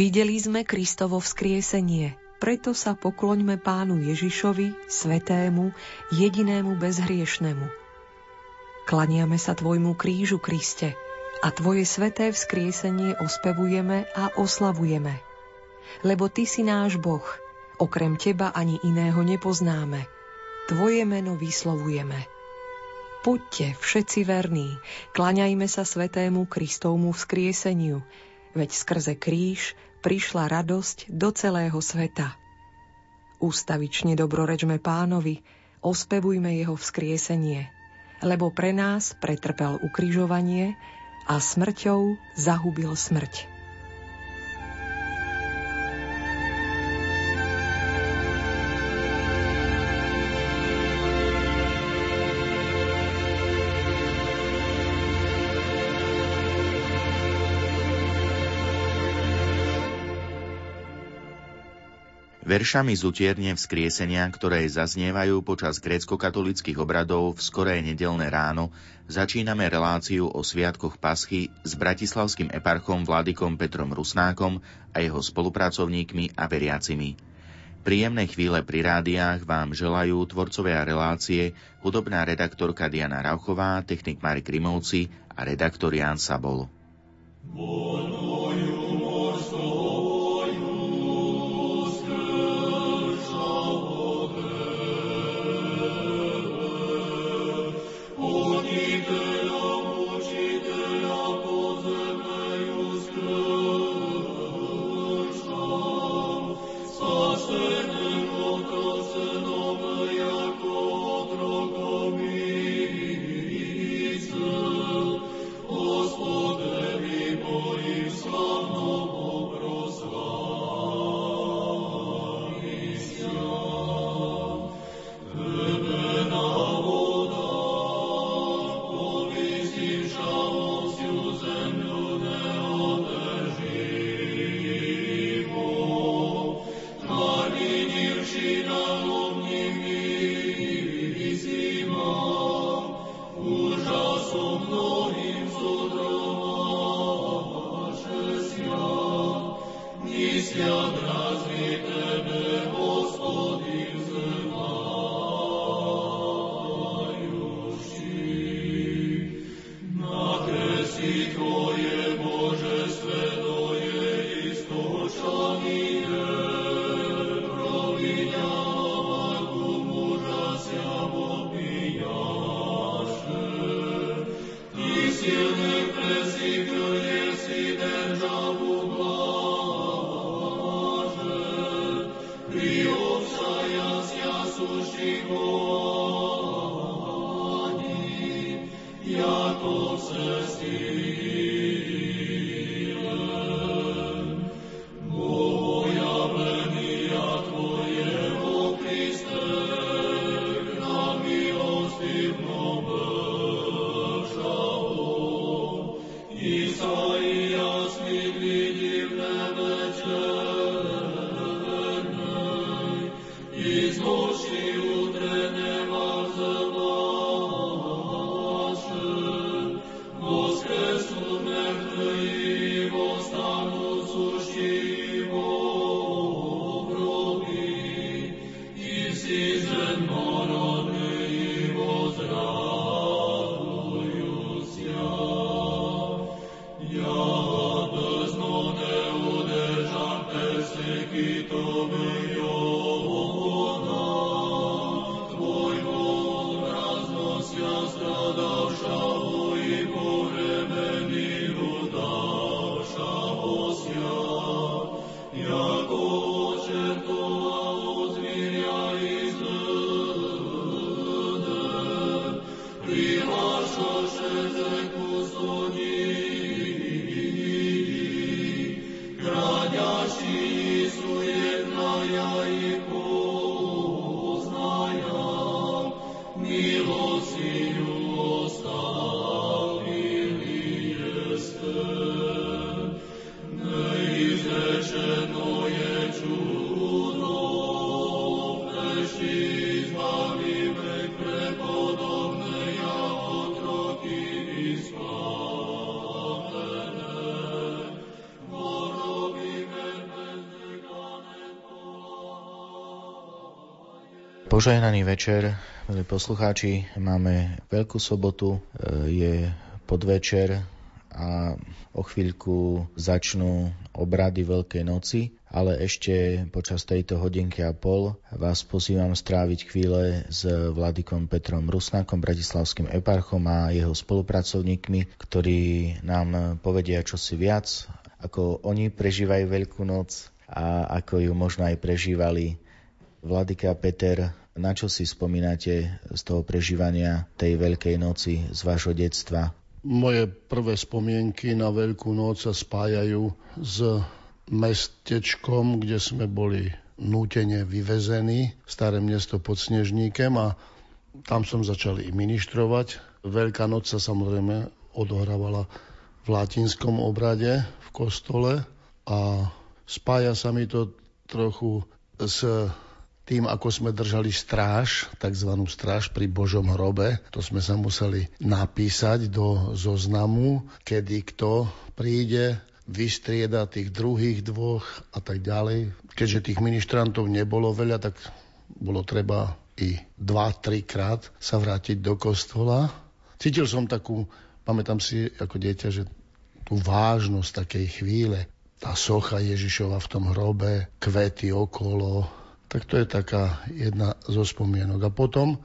Videli sme Kristovo vzkriesenie, preto sa pokloňme pánu Ježišovi, svetému, jedinému bezhriešnemu. Klaniame sa tvojmu krížu, Kriste, a tvoje sveté vzkriesenie ospevujeme a oslavujeme. Lebo ty si náš Boh, okrem teba ani iného nepoznáme. Tvoje meno vyslovujeme. Poďte, všetci verní, klaňajme sa svetému Kristovmu vzkrieseniu, veď skrze kríž prišla radosť do celého sveta. Ústavične dobrorečme pánovi, ospevujme jeho vzkriesenie, lebo pre nás pretrpel ukrižovanie a smrťou zahubil smrť. Veršami z utierne vzkriesenia, ktoré zaznievajú počas grécko-katolických obradov v skoré nedelné ráno, začíname reláciu o sviatkoch Paschy s bratislavským eparchom Vladikom Petrom Rusnákom a jeho spolupracovníkmi a veriacimi. Príjemné chvíle pri rádiách vám želajú tvorcovia relácie hudobná redaktorka Diana Rauchová, technik Marek Rimovci a redaktor Jan Sabol. Bonujú. Cosmic Požehnaný večer, milí poslucháči. Máme Veľkú sobotu, e, je podvečer a o chvíľku začnú obrady Veľkej noci, ale ešte počas tejto hodinky a pol vás pozývam stráviť chvíle s Vladikom Petrom Rusnákom, bratislavským eparchom a jeho spolupracovníkmi, ktorí nám povedia čosi viac, ako oni prežívajú Veľkú noc a ako ju možno aj prežívali Vladika Peter, na čo si spomínate z toho prežívania tej Veľkej noci z vášho detstva? Moje prvé spomienky na Veľkú noc sa spájajú s mestečkom, kde sme boli nútene vyvezení, staré mesto pod Snežníkem a tam som začal i ministrovať. Veľká noc sa samozrejme odohrávala v latinskom obrade v kostole a spája sa mi to trochu s tým, ako sme držali stráž, tzv. stráž pri Božom hrobe. To sme sa museli napísať do zoznamu, kedy kto príde, vystrieda tých druhých dvoch a tak ďalej. Keďže tých ministrantov nebolo veľa, tak bolo treba i dva, trikrát sa vrátiť do kostola. Cítil som takú, pamätám si ako dieťa, že tú vážnosť takej chvíle, tá socha Ježišova v tom hrobe, kvety okolo, tak to je taká jedna zo spomienok. A potom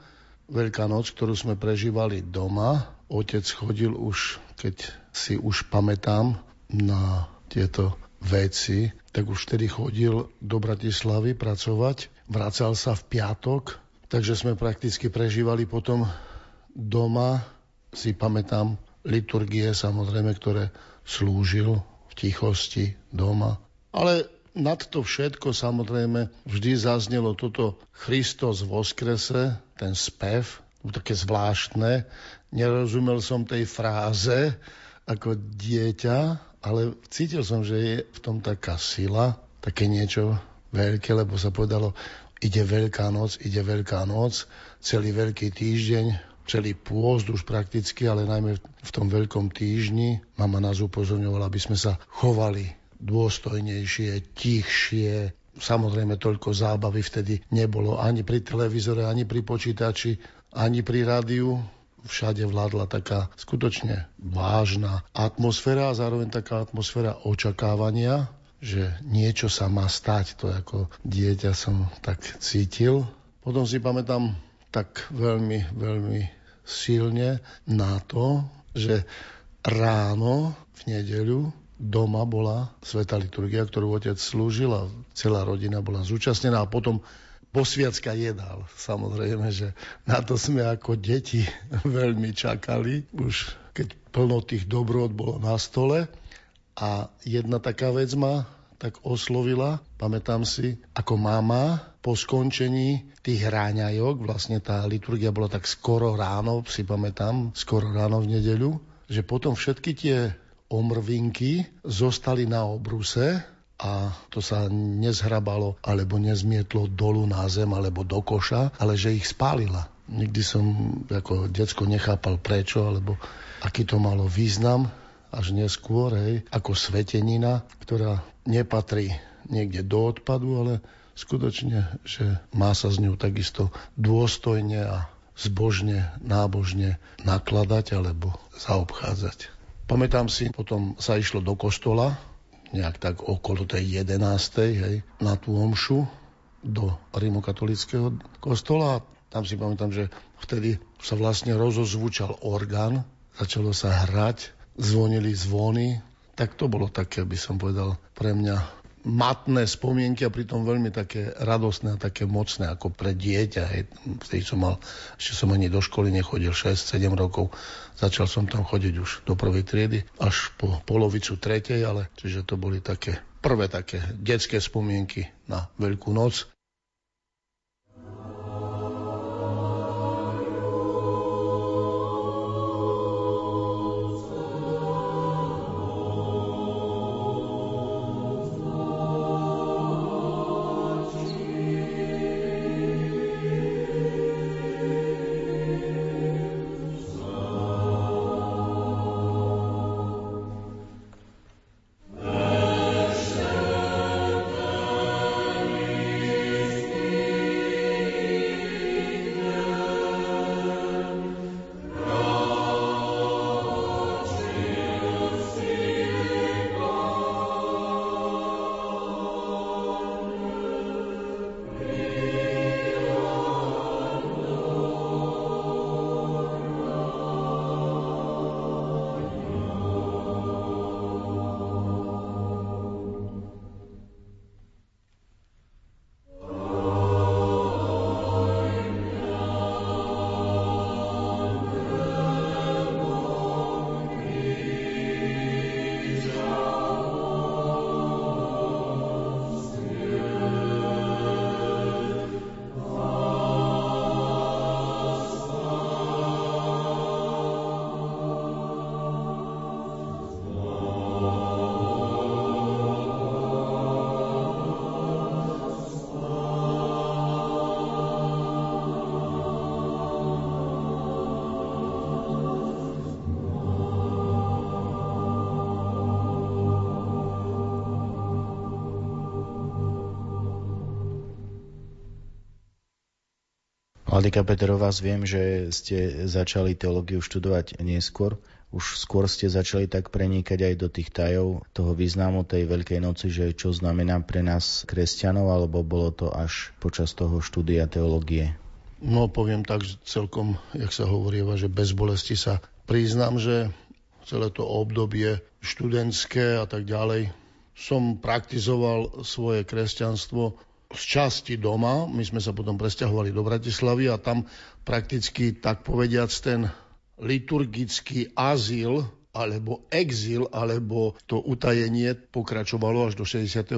Veľká noc, ktorú sme prežívali doma, otec chodil už, keď si už pamätám na tieto veci, tak už vtedy chodil do Bratislavy pracovať. Vracal sa v piatok, takže sme prakticky prežívali potom doma, si pamätám, liturgie samozrejme, ktoré slúžil v tichosti doma. Ale nad to všetko samozrejme vždy zaznelo toto Christos voskrese, ten spev, také zvláštne. Nerozumel som tej fráze ako dieťa, ale cítil som, že je v tom taká sila, také niečo veľké, lebo sa povedalo, ide Veľká noc, ide Veľká noc, celý Veľký týždeň, celý pôzd už prakticky, ale najmä v tom Veľkom týždni. Mama nás upozorňovala, aby sme sa chovali dôstojnejšie, tichšie. Samozrejme, toľko zábavy vtedy nebolo ani pri televízore, ani pri počítači, ani pri rádiu. Všade vládla taká skutočne vážna atmosféra a zároveň taká atmosféra očakávania, že niečo sa má stať. To ako dieťa som tak cítil. Potom si pamätám tak veľmi, veľmi silne na to, že ráno v nedeľu doma bola sveta liturgia, ktorú otec slúžil a celá rodina bola zúčastnená a potom posviacka jedál. Samozrejme, že na to sme ako deti veľmi čakali, už keď plno tých dobrod bolo na stole. A jedna taká vec ma tak oslovila, pamätám si, ako mama po skončení tých ráňajok, vlastne tá liturgia bola tak skoro ráno, si pamätám, skoro ráno v nedeľu, že potom všetky tie omrvinky zostali na obruse a to sa nezhrabalo alebo nezmietlo dolu na zem alebo do koša, ale že ich spálila. Nikdy som ako decko nechápal prečo, alebo aký to malo význam, až neskôr, hej, ako svetenina, ktorá nepatrí niekde do odpadu, ale skutočne, že má sa s ňou takisto dôstojne a zbožne, nábožne nakladať alebo zaobchádzať. Pamätám si, potom sa išlo do kostola, nejak tak okolo tej 11. Hej, na tú omšu do rimokatolického kostola. Tam si pamätám, že vtedy sa vlastne rozozvučal orgán, začalo sa hrať, zvonili zvony. Tak to bolo také, by som povedal, pre mňa matné spomienky a pritom veľmi také radostné a také mocné ako pre dieťa. Hej. Vtedy som mal, ešte som ani do školy nechodil, 6-7 rokov. Začal som tam chodiť už do prvej triedy, až po polovicu tretej, ale čiže to boli také prvé také detské spomienky na Veľkú noc. Vladika Peter, vás viem, že ste začali teológiu študovať neskôr. Už skôr ste začali tak prenikať aj do tých tajov toho významu tej Veľkej noci, že čo znamená pre nás kresťanov, alebo bolo to až počas toho štúdia teológie? No poviem tak, že celkom, jak sa hovoríva, že bez bolesti sa priznám, že celé to obdobie študentské a tak ďalej som praktizoval svoje kresťanstvo z časti doma. My sme sa potom presťahovali do Bratislavy a tam prakticky, tak povediac, ten liturgický azyl alebo exil, alebo to utajenie pokračovalo až do 68.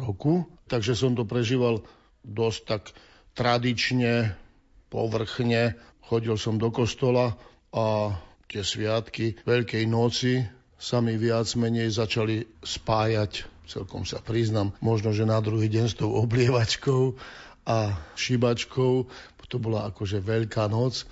roku. Takže som to prežíval dosť tak tradične, povrchne. Chodil som do kostola a tie sviatky Veľkej noci sa mi viac menej začali spájať celkom sa priznam, možno, že na druhý deň s tou oblievačkou a šibačkou, to bola akože veľká noc.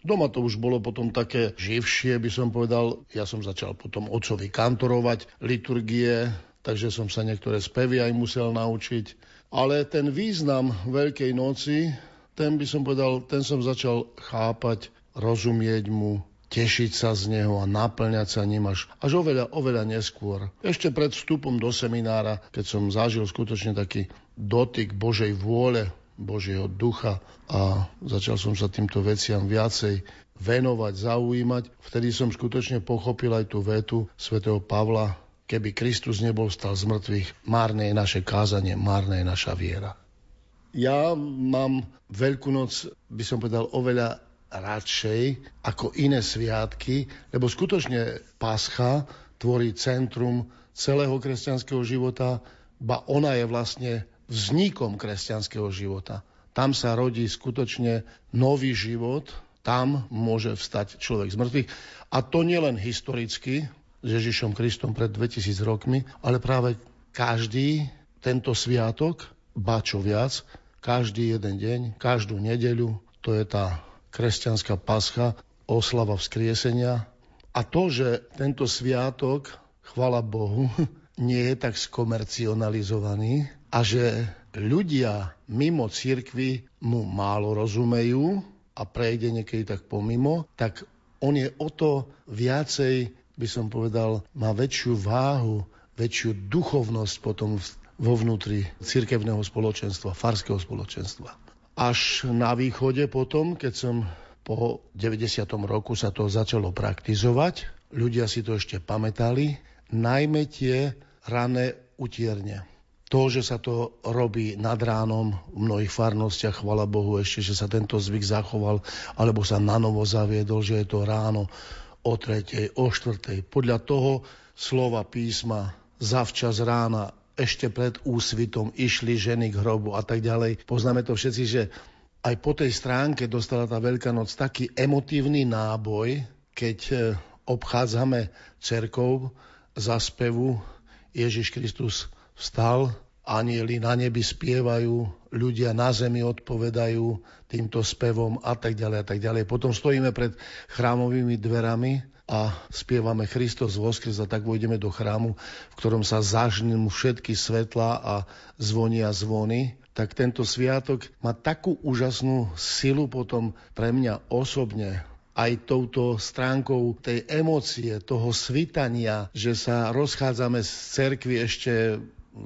Doma to už bolo potom také živšie, by som povedal. Ja som začal potom otcovi kantorovať liturgie, takže som sa niektoré spevy aj musel naučiť. Ale ten význam Veľkej noci, ten by som povedal, ten som začal chápať, rozumieť mu, tešiť sa z neho a naplňať sa ním až, až oveľa, oveľa neskôr. Ešte pred vstupom do seminára, keď som zažil skutočne taký dotyk Božej vôle, Božieho ducha a začal som sa týmto veciam viacej venovať, zaujímať, vtedy som skutočne pochopil aj tú vetu svätého Pavla, keby Kristus nebol stal z mŕtvych, márne je naše kázanie, márne je naša viera. Ja mám Veľkú noc, by som povedal, oveľa radšej ako iné sviatky, lebo skutočne Pascha tvorí centrum celého kresťanského života, ba ona je vlastne vznikom kresťanského života. Tam sa rodí skutočne nový život, tam môže vstať človek z mŕtvych. A to nielen historicky, s Ježišom Kristom pred 2000 rokmi, ale práve každý tento sviatok, ba čo viac, každý jeden deň, každú nedeľu, to je tá kresťanská pascha, oslava vzkriesenia. A to, že tento sviatok, chvala Bohu, nie je tak skomercionalizovaný a že ľudia mimo cirkvy mu málo rozumejú a prejde niekedy tak pomimo, tak on je o to viacej, by som povedal, má väčšiu váhu, väčšiu duchovnosť potom vo vnútri cirkevného spoločenstva, farského spoločenstva. Až na východe potom, keď som po 90. roku sa to začalo praktizovať, ľudia si to ešte pamätali, najmä tie rané utierne. To, že sa to robí nad ránom v mnohých farnostiach, chvala Bohu ešte, že sa tento zvyk zachoval, alebo sa nanovo zaviedol, že je to ráno o tretej, o štvrtej. Podľa toho slova písma zavčas rána ešte pred úsvitom išli ženy k hrobu a tak ďalej. Poznáme to všetci, že aj po tej stránke dostala tá Veľká noc taký emotívny náboj, keď e, obchádzame cerkov za spevu Ježiš Kristus vstal, anieli na nebi spievajú, ľudia na zemi odpovedajú týmto spevom a tak ďalej a tak ďalej. Potom stojíme pred chrámovými dverami a spievame Kristus voskres a tak vojdeme do chrámu, v ktorom sa zažnú všetky svetla a zvonia zvony, tak tento sviatok má takú úžasnú silu potom pre mňa osobne, aj touto stránkou tej emócie, toho svitania, že sa rozchádzame z cerkvy ešte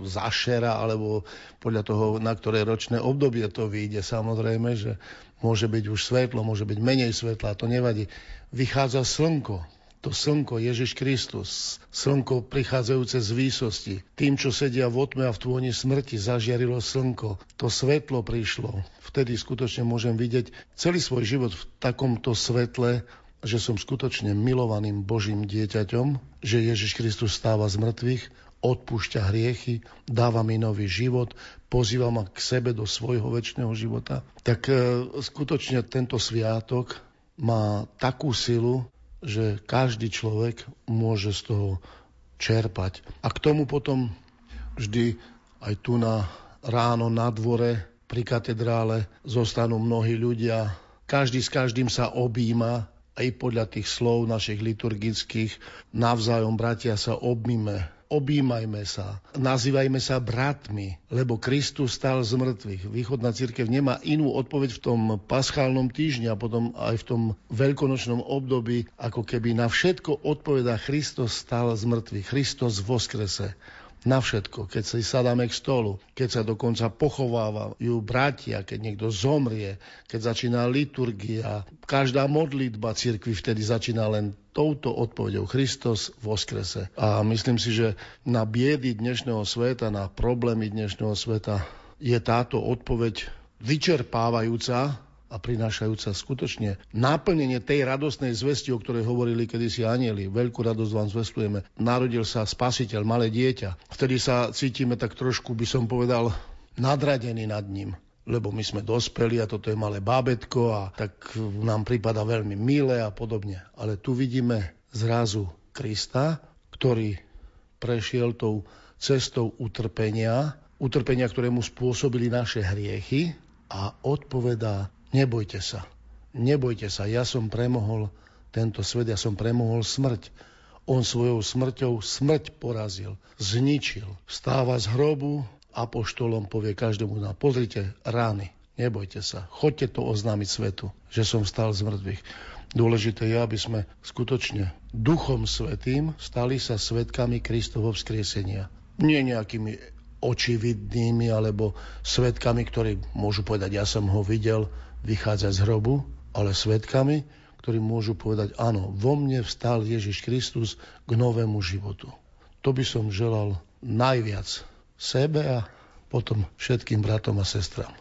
zašera, alebo podľa toho, na ktoré ročné obdobie to vyjde. Samozrejme, že môže byť už svetlo, môže byť menej svetla, to nevadí. Vychádza slnko, to slnko Ježiš Kristus, slnko prichádzajúce z výsosti. Tým, čo sedia v otme a v tvoni smrti, zažiarilo slnko. To svetlo prišlo. Vtedy skutočne môžem vidieť celý svoj život v takomto svetle, že som skutočne milovaným Božím dieťaťom, že Ježiš Kristus stáva z mŕtvych, odpúšťa hriechy, dáva mi nový život, pozýva ma k sebe do svojho väčšného života. Tak e, skutočne tento sviatok má takú silu, že každý človek môže z toho čerpať. A k tomu potom vždy aj tu na ráno na dvore pri katedrále zostanú mnohí ľudia. Každý s každým sa objíma, aj podľa tých slov našich liturgických. Navzájom, bratia, sa obmíme, objímajme sa, nazývajme sa bratmi, lebo Kristus stal z mŕtvych. Východná církev nemá inú odpoveď v tom paschálnom týždni a potom aj v tom veľkonočnom období, ako keby na všetko odpoveda Kristus stal z mŕtvych, Kristus voskrese na všetko, keď si sadáme k stolu, keď sa dokonca pochovávajú bratia, keď niekto zomrie, keď začína liturgia. Každá modlitba cirkvi vtedy začína len touto odpovedou Kristus v oskrese. A myslím si, že na biedy dnešného sveta, na problémy dnešného sveta je táto odpoveď vyčerpávajúca a prinášajúca skutočne náplnenie tej radostnej zvesti, o ktorej hovorili kedysi anieli. Veľkú radosť vám zvestujeme. Narodil sa spasiteľ, malé dieťa. Vtedy sa cítime tak trošku, by som povedal, nadradený nad ním lebo my sme dospeli a toto je malé bábetko a tak nám prípada veľmi milé a podobne. Ale tu vidíme zrazu Krista, ktorý prešiel tou cestou utrpenia, utrpenia, ktoré mu spôsobili naše hriechy a odpovedá Nebojte sa, nebojte sa, ja som premohol tento svet, ja som premohol smrť. On svojou smrťou smrť porazil, zničil. Vstáva z hrobu, apoštolom povie každému, na pozrite rány, nebojte sa, chodte to oznámiť svetu, že som stal z mŕtvych. Dôležité je, aby sme skutočne Duchom Svetým stali sa svetkami Kristovho vzkriesenia. Nie nejakými očividnými alebo svetkami, ktorí môžu povedať, ja som ho videl, vychádzať z hrobu, ale svetkami, ktorí môžu povedať, áno, vo mne vstal Ježiš Kristus k novému životu. To by som želal najviac sebe a potom všetkým bratom a sestram.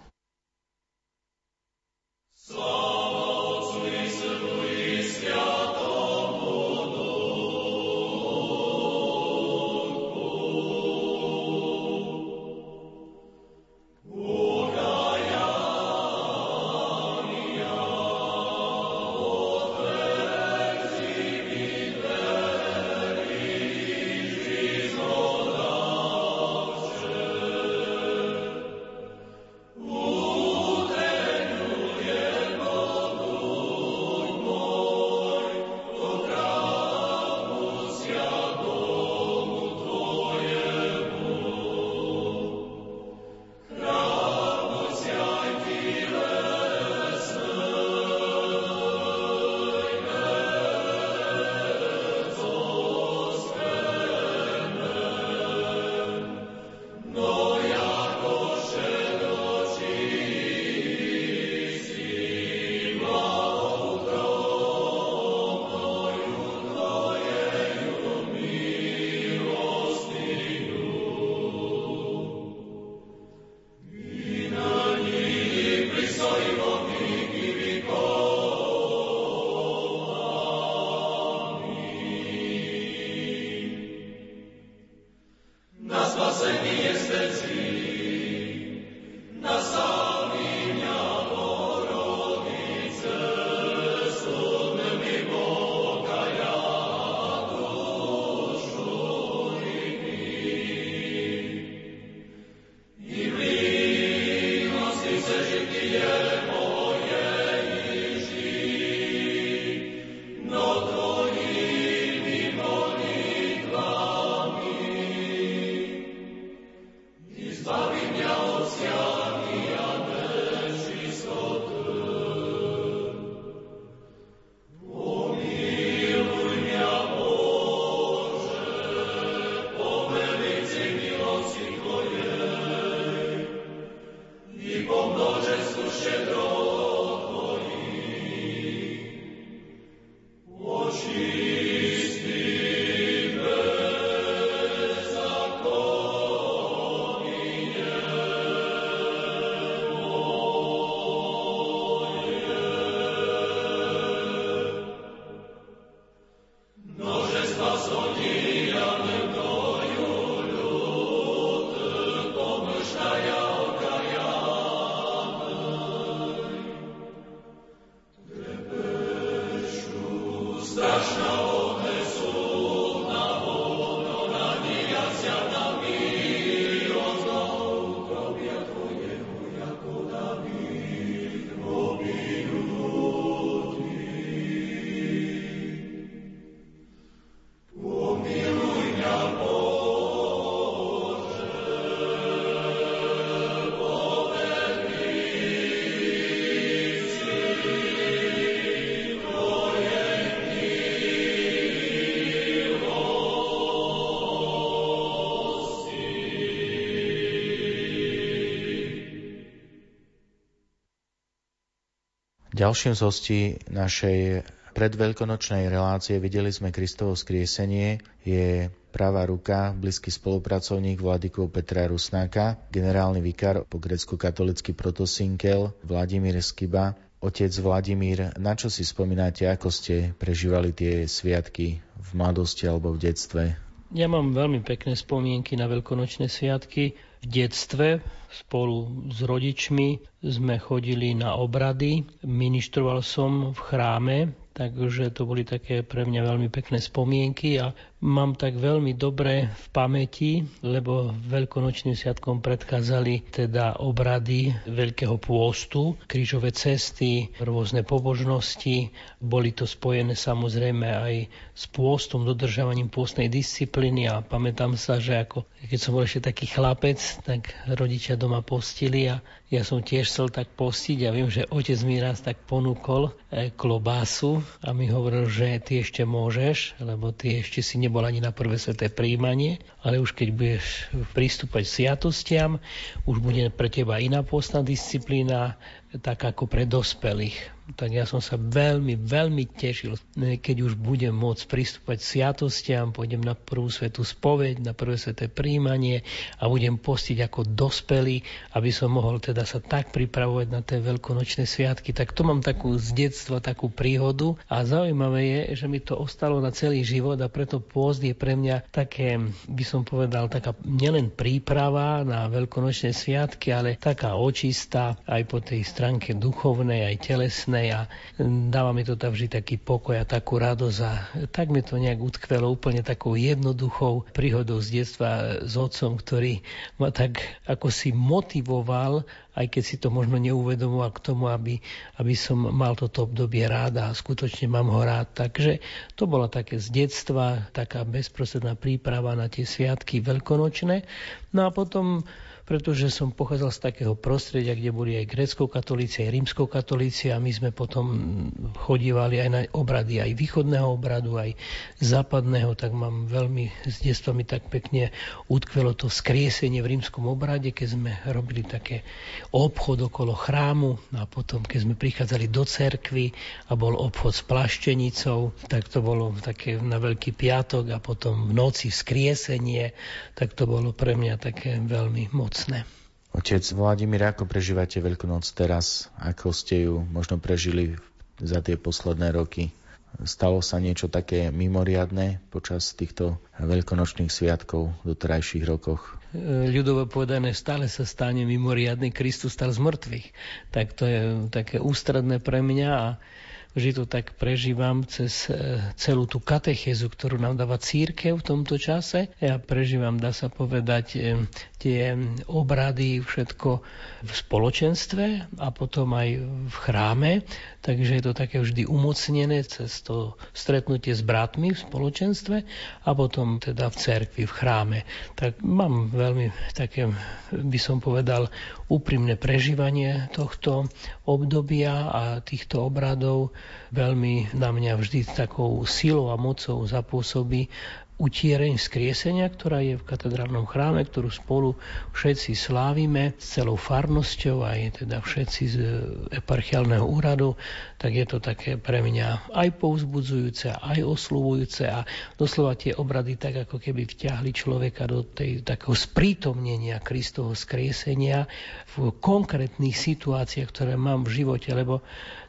Ďalším z hostí našej predveľkonočnej relácie Videli sme Kristovo skriesenie je pravá ruka, blízky spolupracovník vladykov Petra Rusnáka, generálny vikár po grecko-katolický protosinkel Vladimír Skiba. Otec Vladimír, na čo si spomínate, ako ste prežívali tie sviatky v mladosti alebo v detstve? Ja mám veľmi pekné spomienky na veľkonočné sviatky. V detstve spolu s rodičmi sme chodili na obrady, ministroval som v chráme Takže to boli také pre mňa veľmi pekné spomienky a mám tak veľmi dobre v pamäti, lebo veľkonočným sviatkom predkázali teda obrady Veľkého pôstu, krížové cesty, rôzne pobožnosti. Boli to spojené samozrejme aj s pôstom, dodržavaním pôstnej disciplíny a pamätám sa, že ako keď som bol ešte taký chlapec, tak rodičia doma postili a ja som tiež chcel tak postiť a viem, že otec mi raz tak ponúkol e, klobásu a mi hovoril, že ty ešte môžeš, lebo ty ešte si nebol ani na prvé sveté príjmanie, ale už keď budeš pristúpať sviatostiam, už bude pre teba iná postná disciplína, tak ako pre dospelých tak ja som sa veľmi, veľmi tešil, keď už budem môcť pristúpať sviatostiam, pôjdem na prvú svetú spoveď, na prvé sveté príjmanie a budem postiť ako dospelý, aby som mohol teda sa tak pripravovať na tie veľkonočné sviatky. Tak to mám takú z detstva, takú príhodu a zaujímavé je, že mi to ostalo na celý život a preto pôst je pre mňa také, by som povedal, taká nielen príprava na veľkonočné sviatky, ale taká očistá aj po tej stránke duchovnej, aj telesnej a dáva mi to tam vždy taký pokoj a takú radosť a tak mi to nejak utkvelo úplne takou jednoduchou príhodou z detstva s otcom, ktorý ma tak ako si motivoval aj keď si to možno neuvedomoval k tomu, aby, aby som mal toto obdobie rád a skutočne mám ho rád. Takže to bola také z detstva, taká bezprostredná príprava na tie sviatky veľkonočné. No a potom pretože som pochádzal z takého prostredia, kde boli aj grécko-katolíci, aj rímsko-katolíci a my sme potom chodívali aj na obrady aj východného obradu, aj západného, tak mám veľmi s detstva mi tak pekne utkvelo to skriesenie v rímskom obrade, keď sme robili také obchod okolo chrámu a potom, keď sme prichádzali do cerkvy a bol obchod s plaštenicou, tak to bolo také na Veľký piatok a potom v noci skriesenie, tak to bolo pre mňa také veľmi moc mocné. Otec Vladimír, ako prežívate Veľkú noc teraz? Ako ste ju možno prežili za tie posledné roky? Stalo sa niečo také mimoriadné počas týchto veľkonočných sviatkov v doterajších rokoch? ľudovo povedané, stále sa stane mimoriadný Kristus stal z mŕtvych. Tak to je také ústredné pre mňa a vždy to tak prežívam cez e, celú tú katechézu, ktorú nám dáva církev v tomto čase. Ja prežívam, dá sa povedať, e, tie obrady, všetko v spoločenstve a potom aj v chráme. Takže je to také vždy umocnené cez to stretnutie s bratmi v spoločenstve a potom teda v cerkvi, v chráme. Tak mám veľmi také, by som povedal, úprimné prežívanie tohto obdobia a týchto obradov veľmi na mňa vždy takou silou a mocou zapôsobí utiereň skriesenia, ktorá je v katedrálnom chráme, ktorú spolu všetci slávime s celou farnosťou, aj teda všetci z eparchiálneho úradu, tak je to také pre mňa aj povzbudzujúce, aj oslovujúce a doslova tie obrady tak ako keby vťahli človeka do tej takého sprítomnenia Kristovho skriesenia v konkrétnych situáciách, ktoré mám v živote, lebo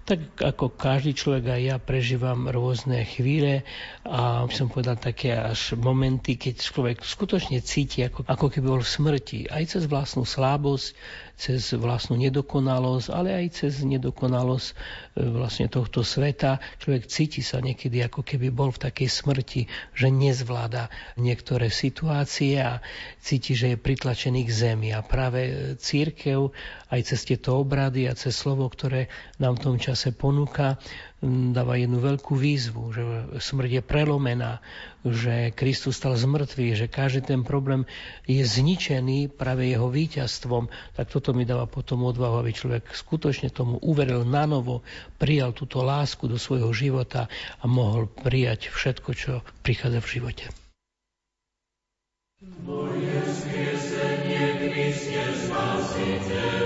tak ako každý človek aj ja prežívam rôzne chvíle a som povedal také až momenty, keď človek skutočne cíti, ako, ako keby bol v smrti, aj cez vlastnú slabosť, cez vlastnú nedokonalosť, ale aj cez nedokonalosť e, vlastne tohto sveta. Človek cíti sa niekedy, ako keby bol v takej smrti, že nezvláda niektoré situácie a cíti, že je pritlačený k zemi. A práve církev aj cez tieto obrady a cez slovo, ktoré nám v tom čase ponúka, dáva jednu veľkú výzvu, že smrť je prelomená, že Kristus stal z mŕtvych, že každý ten problém je zničený práve jeho víťazstvom, tak toto mi dáva potom odvahu, aby človek skutočne tomu uveril na novo, prijal túto lásku do svojho života a mohol prijať všetko, čo prichádza v živote. Moje skriesenie, Kriste, spasiteľu,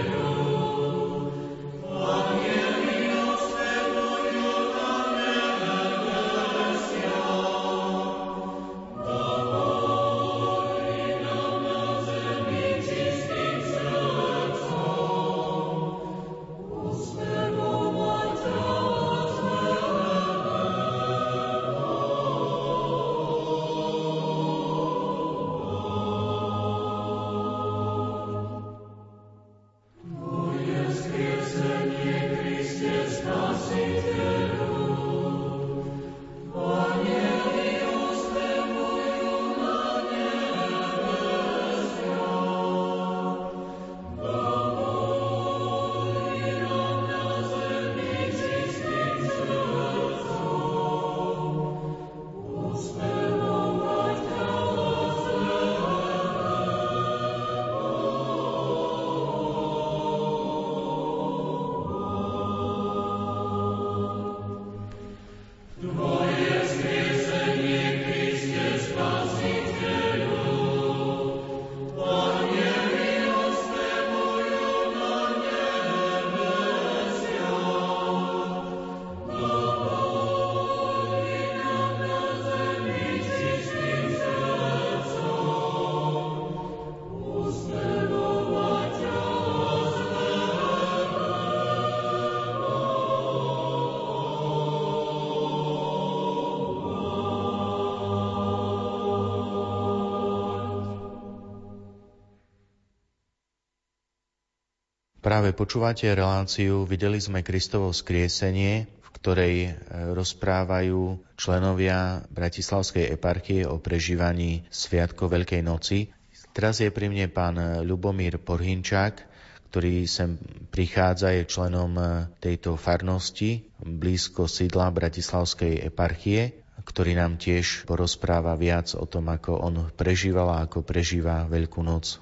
Práve počúvate reláciu Videli sme Kristovo skriesenie, v ktorej e, rozprávajú členovia Bratislavskej eparchie o prežívaní Sviatko Veľkej noci. Teraz je pri mne pán Ľubomír Porhinčák, ktorý sem prichádza, je členom e, tejto farnosti blízko sídla Bratislavskej eparchie, ktorý nám tiež porozpráva viac o tom, ako on prežíval a ako prežíva Veľkú noc.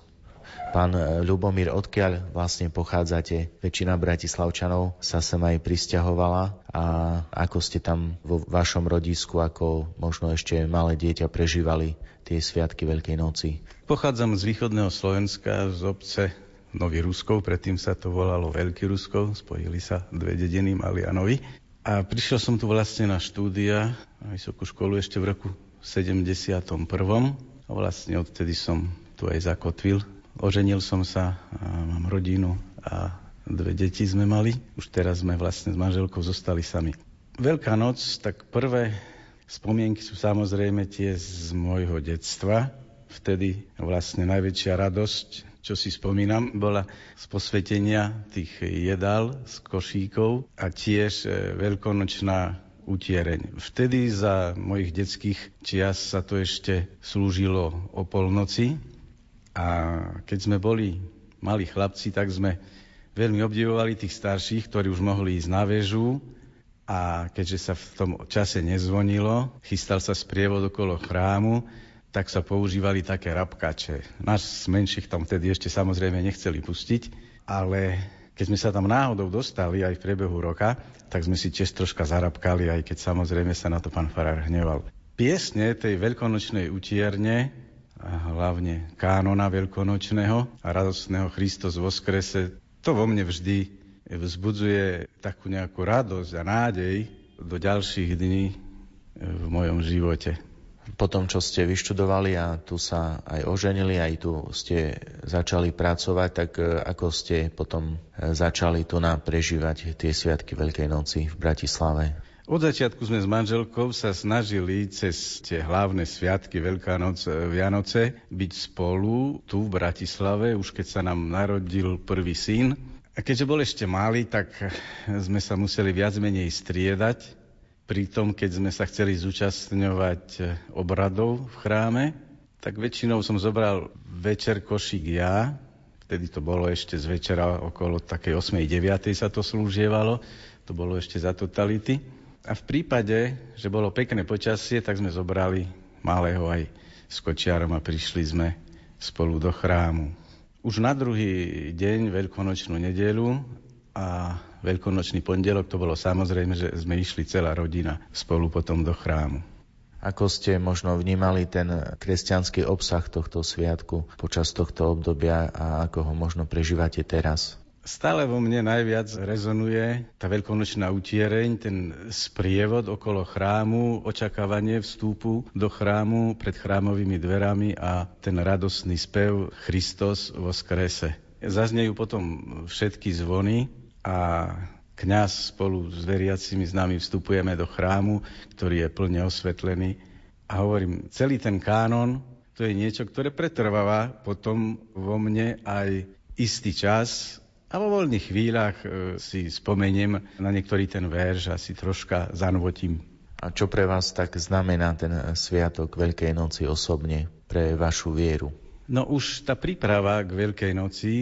Pán e, Ľubomír, odkiaľ vlastne pochádzate? Väčšina bratislavčanov sa sem aj pristahovala a ako ste tam vo vašom rodisku, ako možno ešte malé dieťa prežívali tie sviatky Veľkej noci? Pochádzam z východného Slovenska, z obce Nový Ruskov, predtým sa to volalo Veľký Ruskov, spojili sa dve dediny, Mali a Nový. A prišiel som tu vlastne na štúdia, na vysokú školu ešte v roku 71. A vlastne odtedy som tu aj zakotvil. Oženil som sa, mám rodinu a dve deti sme mali. Už teraz sme vlastne s manželkou zostali sami. Veľká noc, tak prvé spomienky sú samozrejme tie z môjho detstva, vtedy vlastne najväčšia radosť, čo si spomínam, bola z posvetenia tých jedál z košíkov a tiež e, veľkonočná utiereň. Vtedy za mojich detských čias sa to ešte slúžilo o polnoci a keď sme boli malí chlapci, tak sme veľmi obdivovali tých starších, ktorí už mohli ísť na väžu a keďže sa v tom čase nezvonilo, chystal sa sprievod okolo chrámu, tak sa používali také rabkače. Nás z menších tam vtedy ešte samozrejme nechceli pustiť, ale keď sme sa tam náhodou dostali aj v priebehu roka, tak sme si tiež troška zarabkali, aj keď samozrejme sa na to pán Farár hneval. Piesne tej veľkonočnej utierne, hlavne kánona veľkonočného a radostného Christos Voskrese, to vo mne vždy vzbudzuje takú nejakú radosť a nádej do ďalších dní v mojom živote po tom, čo ste vyštudovali a tu sa aj oženili, aj tu ste začali pracovať, tak e, ako ste potom e, začali tu na prežívať tie sviatky Veľkej noci v Bratislave? Od začiatku sme s manželkou sa snažili cez tie hlavné sviatky Veľká noc, e, Vianoce byť spolu tu v Bratislave, už keď sa nám narodil prvý syn. A keďže bol ešte malý, tak sme sa museli viac menej striedať Pritom, keď sme sa chceli zúčastňovať eh, obradov v chráme, tak väčšinou som zobral večer košík ja, vtedy to bolo ešte z večera okolo takej 8. 9. sa to slúžievalo, to bolo ešte za totality. A v prípade, že bolo pekné počasie, tak sme zobrali malého aj s kočiarom a prišli sme spolu do chrámu. Už na druhý deň, veľkonočnú nedelu a veľkonočný pondelok to bolo samozrejme, že sme išli celá rodina spolu potom do chrámu. Ako ste možno vnímali ten kresťanský obsah tohto sviatku počas tohto obdobia a ako ho možno prežívate teraz? Stále vo mne najviac rezonuje tá veľkonočná utiereň, ten sprievod okolo chrámu, očakávanie vstúpu do chrámu pred chrámovými dverami a ten radostný spev Christos vo skrese. Zaznejú potom všetky zvony a kňaz spolu s veriacimi s nami vstupujeme do chrámu, ktorý je plne osvetlený. A hovorím, celý ten kánon, to je niečo, ktoré pretrváva potom vo mne aj istý čas a vo voľných chvíľach e, si spomeniem na niektorý ten verš a si troška zanvotím. A čo pre vás tak znamená ten sviatok Veľkej noci osobne pre vašu vieru? No už tá príprava k Veľkej noci,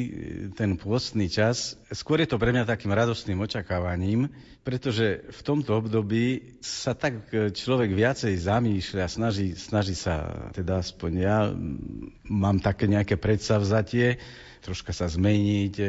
ten pôstny čas, skôr je to pre mňa takým radostným očakávaním, pretože v tomto období sa tak človek viacej zamýšľa, snaží, snaží sa, teda aspoň ja mám také nejaké predsavzatie, troška sa zmeniť e,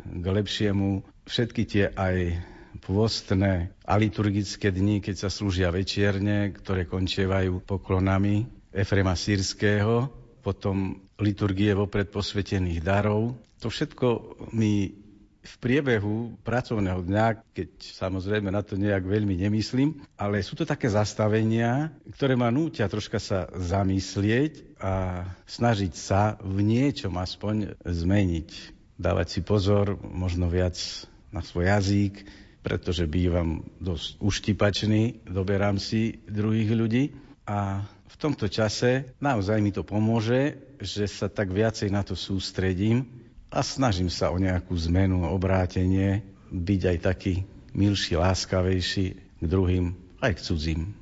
k lepšiemu. Všetky tie aj pôstne a liturgické dni, keď sa slúžia večierne, ktoré končievajú poklonami Efrema Sýrského, potom liturgie vopred posvetených darov. To všetko mi v priebehu pracovného dňa, keď samozrejme na to nejak veľmi nemyslím, ale sú to také zastavenia, ktoré ma nútia troška sa zamyslieť a snažiť sa v niečom aspoň zmeniť. Dávať si pozor, možno viac na svoj jazyk, pretože bývam dosť uštipačný, doberám si druhých ľudí a v tomto čase naozaj mi to pomôže, že sa tak viacej na to sústredím, a snažím sa o nejakú zmenu, obrátenie, byť aj taký milší, láskavejší k druhým, aj k cudzím.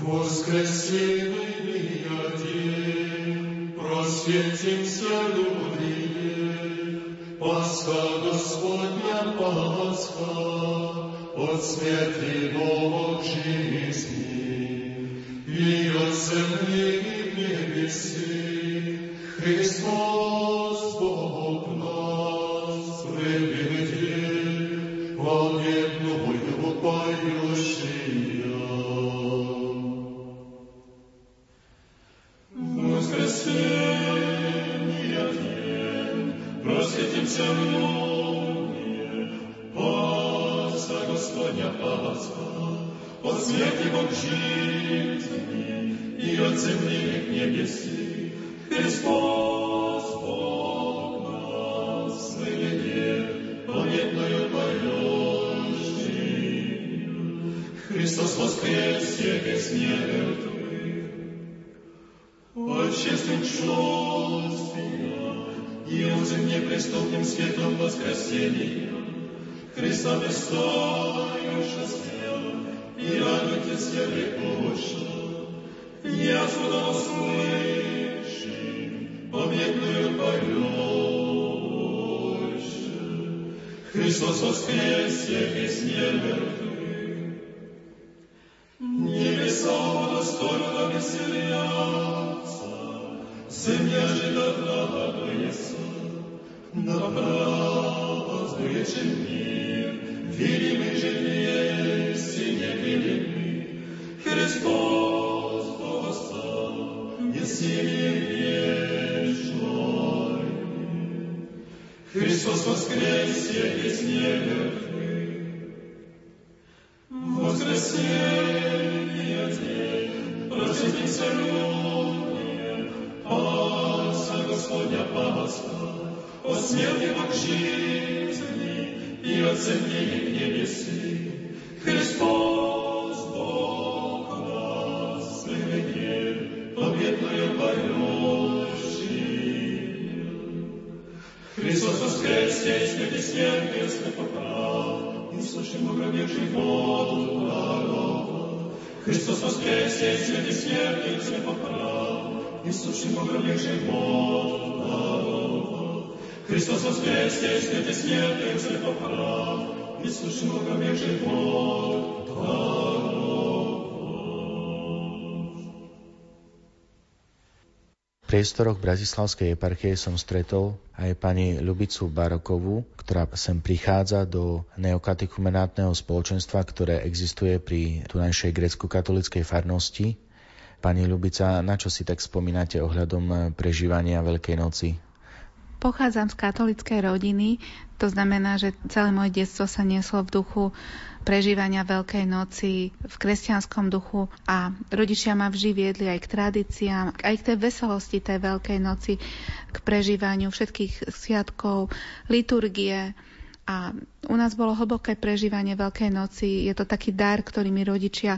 Воскресенный день, просветимся люди, Пасха Господня Пасха, от смерти до жизни, и от земли и небеси, Христос priestoroch Bratislavskej eparchie som stretol aj pani Ľubicu Barokovú, ktorá sem prichádza do neokatechumenátneho spoločenstva, ktoré existuje pri tunajšej grecko-katolickej farnosti. Pani Ľubica, na čo si tak spomínate ohľadom prežívania Veľkej noci? Pochádzam z katolickej rodiny, to znamená, že celé moje detstvo sa nieslo v duchu prežívania Veľkej noci, v kresťanskom duchu a rodičia ma vždy viedli aj k tradíciám, aj k tej veselosti tej Veľkej noci, k prežívaniu všetkých sviatkov, liturgie. A u nás bolo hlboké prežívanie Veľkej noci. Je to taký dar, ktorý mi rodičia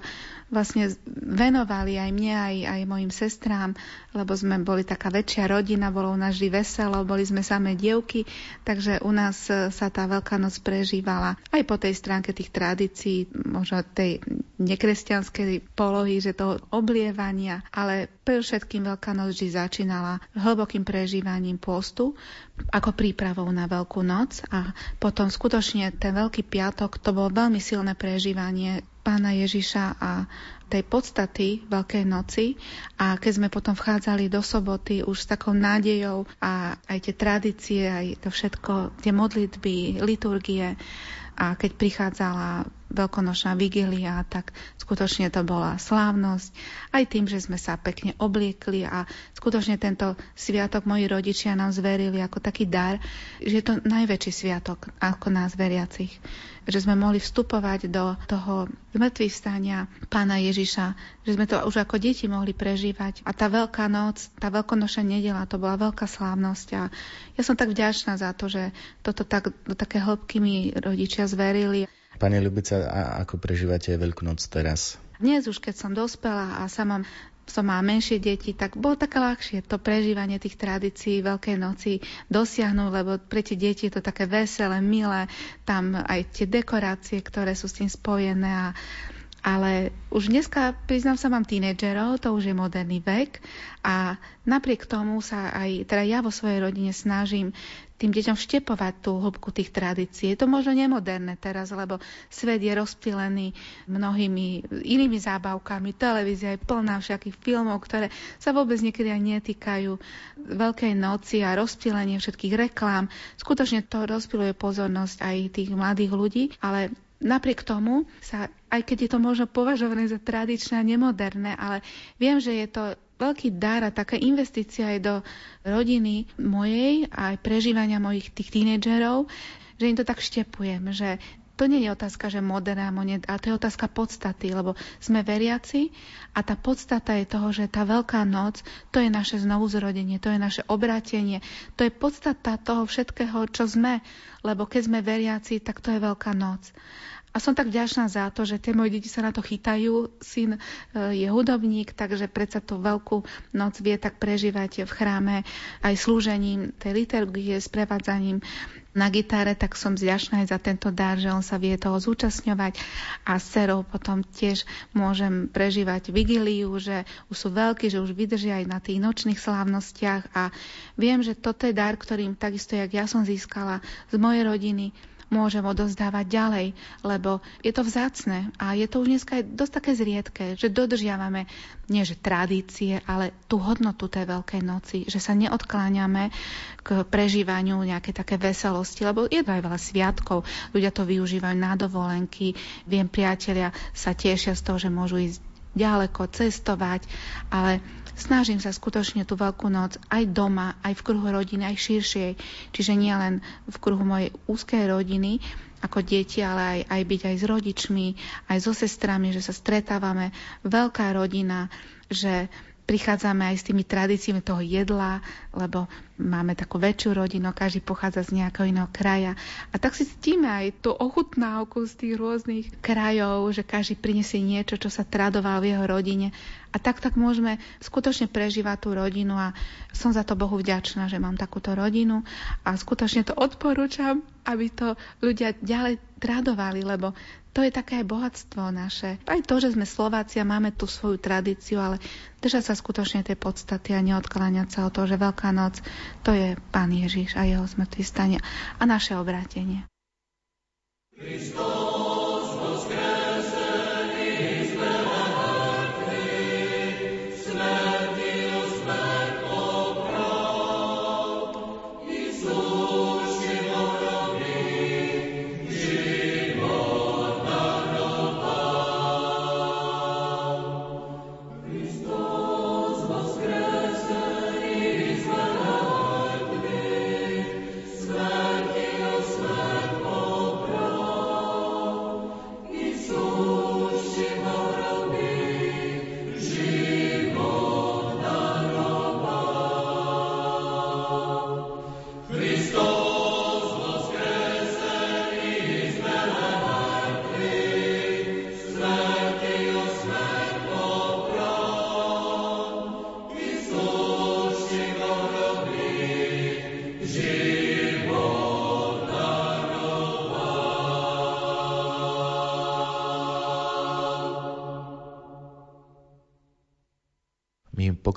vlastne venovali aj mne, aj, aj mojim sestrám, lebo sme boli taká väčšia rodina, bolo u nás vždy veselo, boli sme samé dievky, takže u nás e, sa tá Veľká noc prežívala aj po tej stránke tých tradícií, možno tej nekresťanskej polohy, že toho oblievania, ale všetkým Veľká noc vždy začínala hlbokým prežívaním postu, ako prípravou na Veľkú noc a potom skutočne ten Veľký piatok, to bolo veľmi silné prežívanie pána Ježiša a tej podstaty Veľkej noci. A keď sme potom vchádzali do soboty už s takou nádejou a aj tie tradície, aj to všetko, tie modlitby, liturgie a keď prichádzala veľkonočná vigilia, tak skutočne to bola slávnosť. Aj tým, že sme sa pekne obliekli a skutočne tento sviatok moji rodičia nám zverili ako taký dar, že je to najväčší sviatok ako nás veriacich že sme mohli vstupovať do toho zmrtvých stania pána Ježiša, že sme to už ako deti mohli prežívať. A tá veľká noc, tá veľkonoša nedela, to bola veľká slávnosť a ja som tak vďačná za to, že toto tak, do také hĺbky mi rodičia zverili. Pani Ľubica, a ako prežívate Veľkú noc teraz? Dnes už, keď som dospela a sa mám som má menšie deti, tak bolo také ľahšie to prežívanie tých tradícií Veľkej noci dosiahnuť, lebo pre tie deti je to také veselé, milé, tam aj tie dekorácie, ktoré sú s tým spojené a ale už dneska, priznám sa, mám tínedžerov, to už je moderný vek a napriek tomu sa aj, teda ja vo svojej rodine snažím tým deťom vštepovať tú hĺbku tých tradícií. Je to možno nemoderné teraz, lebo svet je rozptýlený mnohými inými zábavkami. Televízia je plná všakých filmov, ktoré sa vôbec niekedy aj netýkajú Veľkej noci a rozptýlenie všetkých reklám. Skutočne to rozptýluje pozornosť aj tých mladých ľudí, ale Napriek tomu sa, aj keď je to možno považované za tradičné a nemoderné, ale viem, že je to veľký dar a taká investícia aj do rodiny mojej a aj prežívania mojich tých tínedžerov, že im to tak štepujem, že to nie je otázka, že moderná, ale to je otázka podstaty, lebo sme veriaci a tá podstata je toho, že tá Veľká noc, to je naše znovuzrodenie, to je naše obrátenie, to je podstata toho všetkého, čo sme, lebo keď sme veriaci, tak to je Veľká noc. A som tak vďačná za to, že tie moje deti sa na to chytajú. Syn e, je hudobník, takže predsa tú veľkú noc vie tak prežívať v chráme. Aj slúžením tej liturgie, s prevádzaním na gitare, tak som vďačná aj za tento dar, že on sa vie toho zúčastňovať. A s cerou potom tiež môžem prežívať vigiliu, že už sú veľkí, že už vydržia aj na tých nočných slávnostiach. A viem, že toto je dar, ktorým takisto, jak ja som získala z mojej rodiny, môžem odozdávať ďalej, lebo je to vzácne a je to už dneska aj dosť také zriedke, že dodržiavame nie že tradície, ale tú hodnotu tej Veľkej noci, že sa neodkláňame k prežívaniu nejaké také veselosti, lebo je to aj veľa sviatkov, ľudia to využívajú na dovolenky, viem, priatelia sa tešia z toho, že môžu ísť ďaleko, cestovať, ale Snažím sa skutočne tú veľkú noc aj doma, aj v kruhu rodiny, aj širšej. Čiže nie len v kruhu mojej úzkej rodiny, ako deti, ale aj, aj byť aj s rodičmi, aj so sestrami, že sa stretávame. Veľká rodina, že prichádzame aj s tými tradíciami toho jedla, lebo máme takú väčšiu rodinu, každý pochádza z nejakého iného kraja. A tak si ctíme aj tú ochutnávku z tých rôznych krajov, že každý prinesie niečo, čo sa tradovalo v jeho rodine. A tak tak môžeme skutočne prežívať tú rodinu a som za to Bohu vďačná, že mám takúto rodinu a skutočne to odporúčam, aby to ľudia ďalej tradovali, lebo to je také bohatstvo naše. Aj to, že sme Slováci a máme tú svoju tradíciu, ale držať sa skutočne tej podstaty a neodkláňať sa o to, že Veľká noc to je Pán Ježiš a jeho smrtvý stania a naše obrátenie. Christos.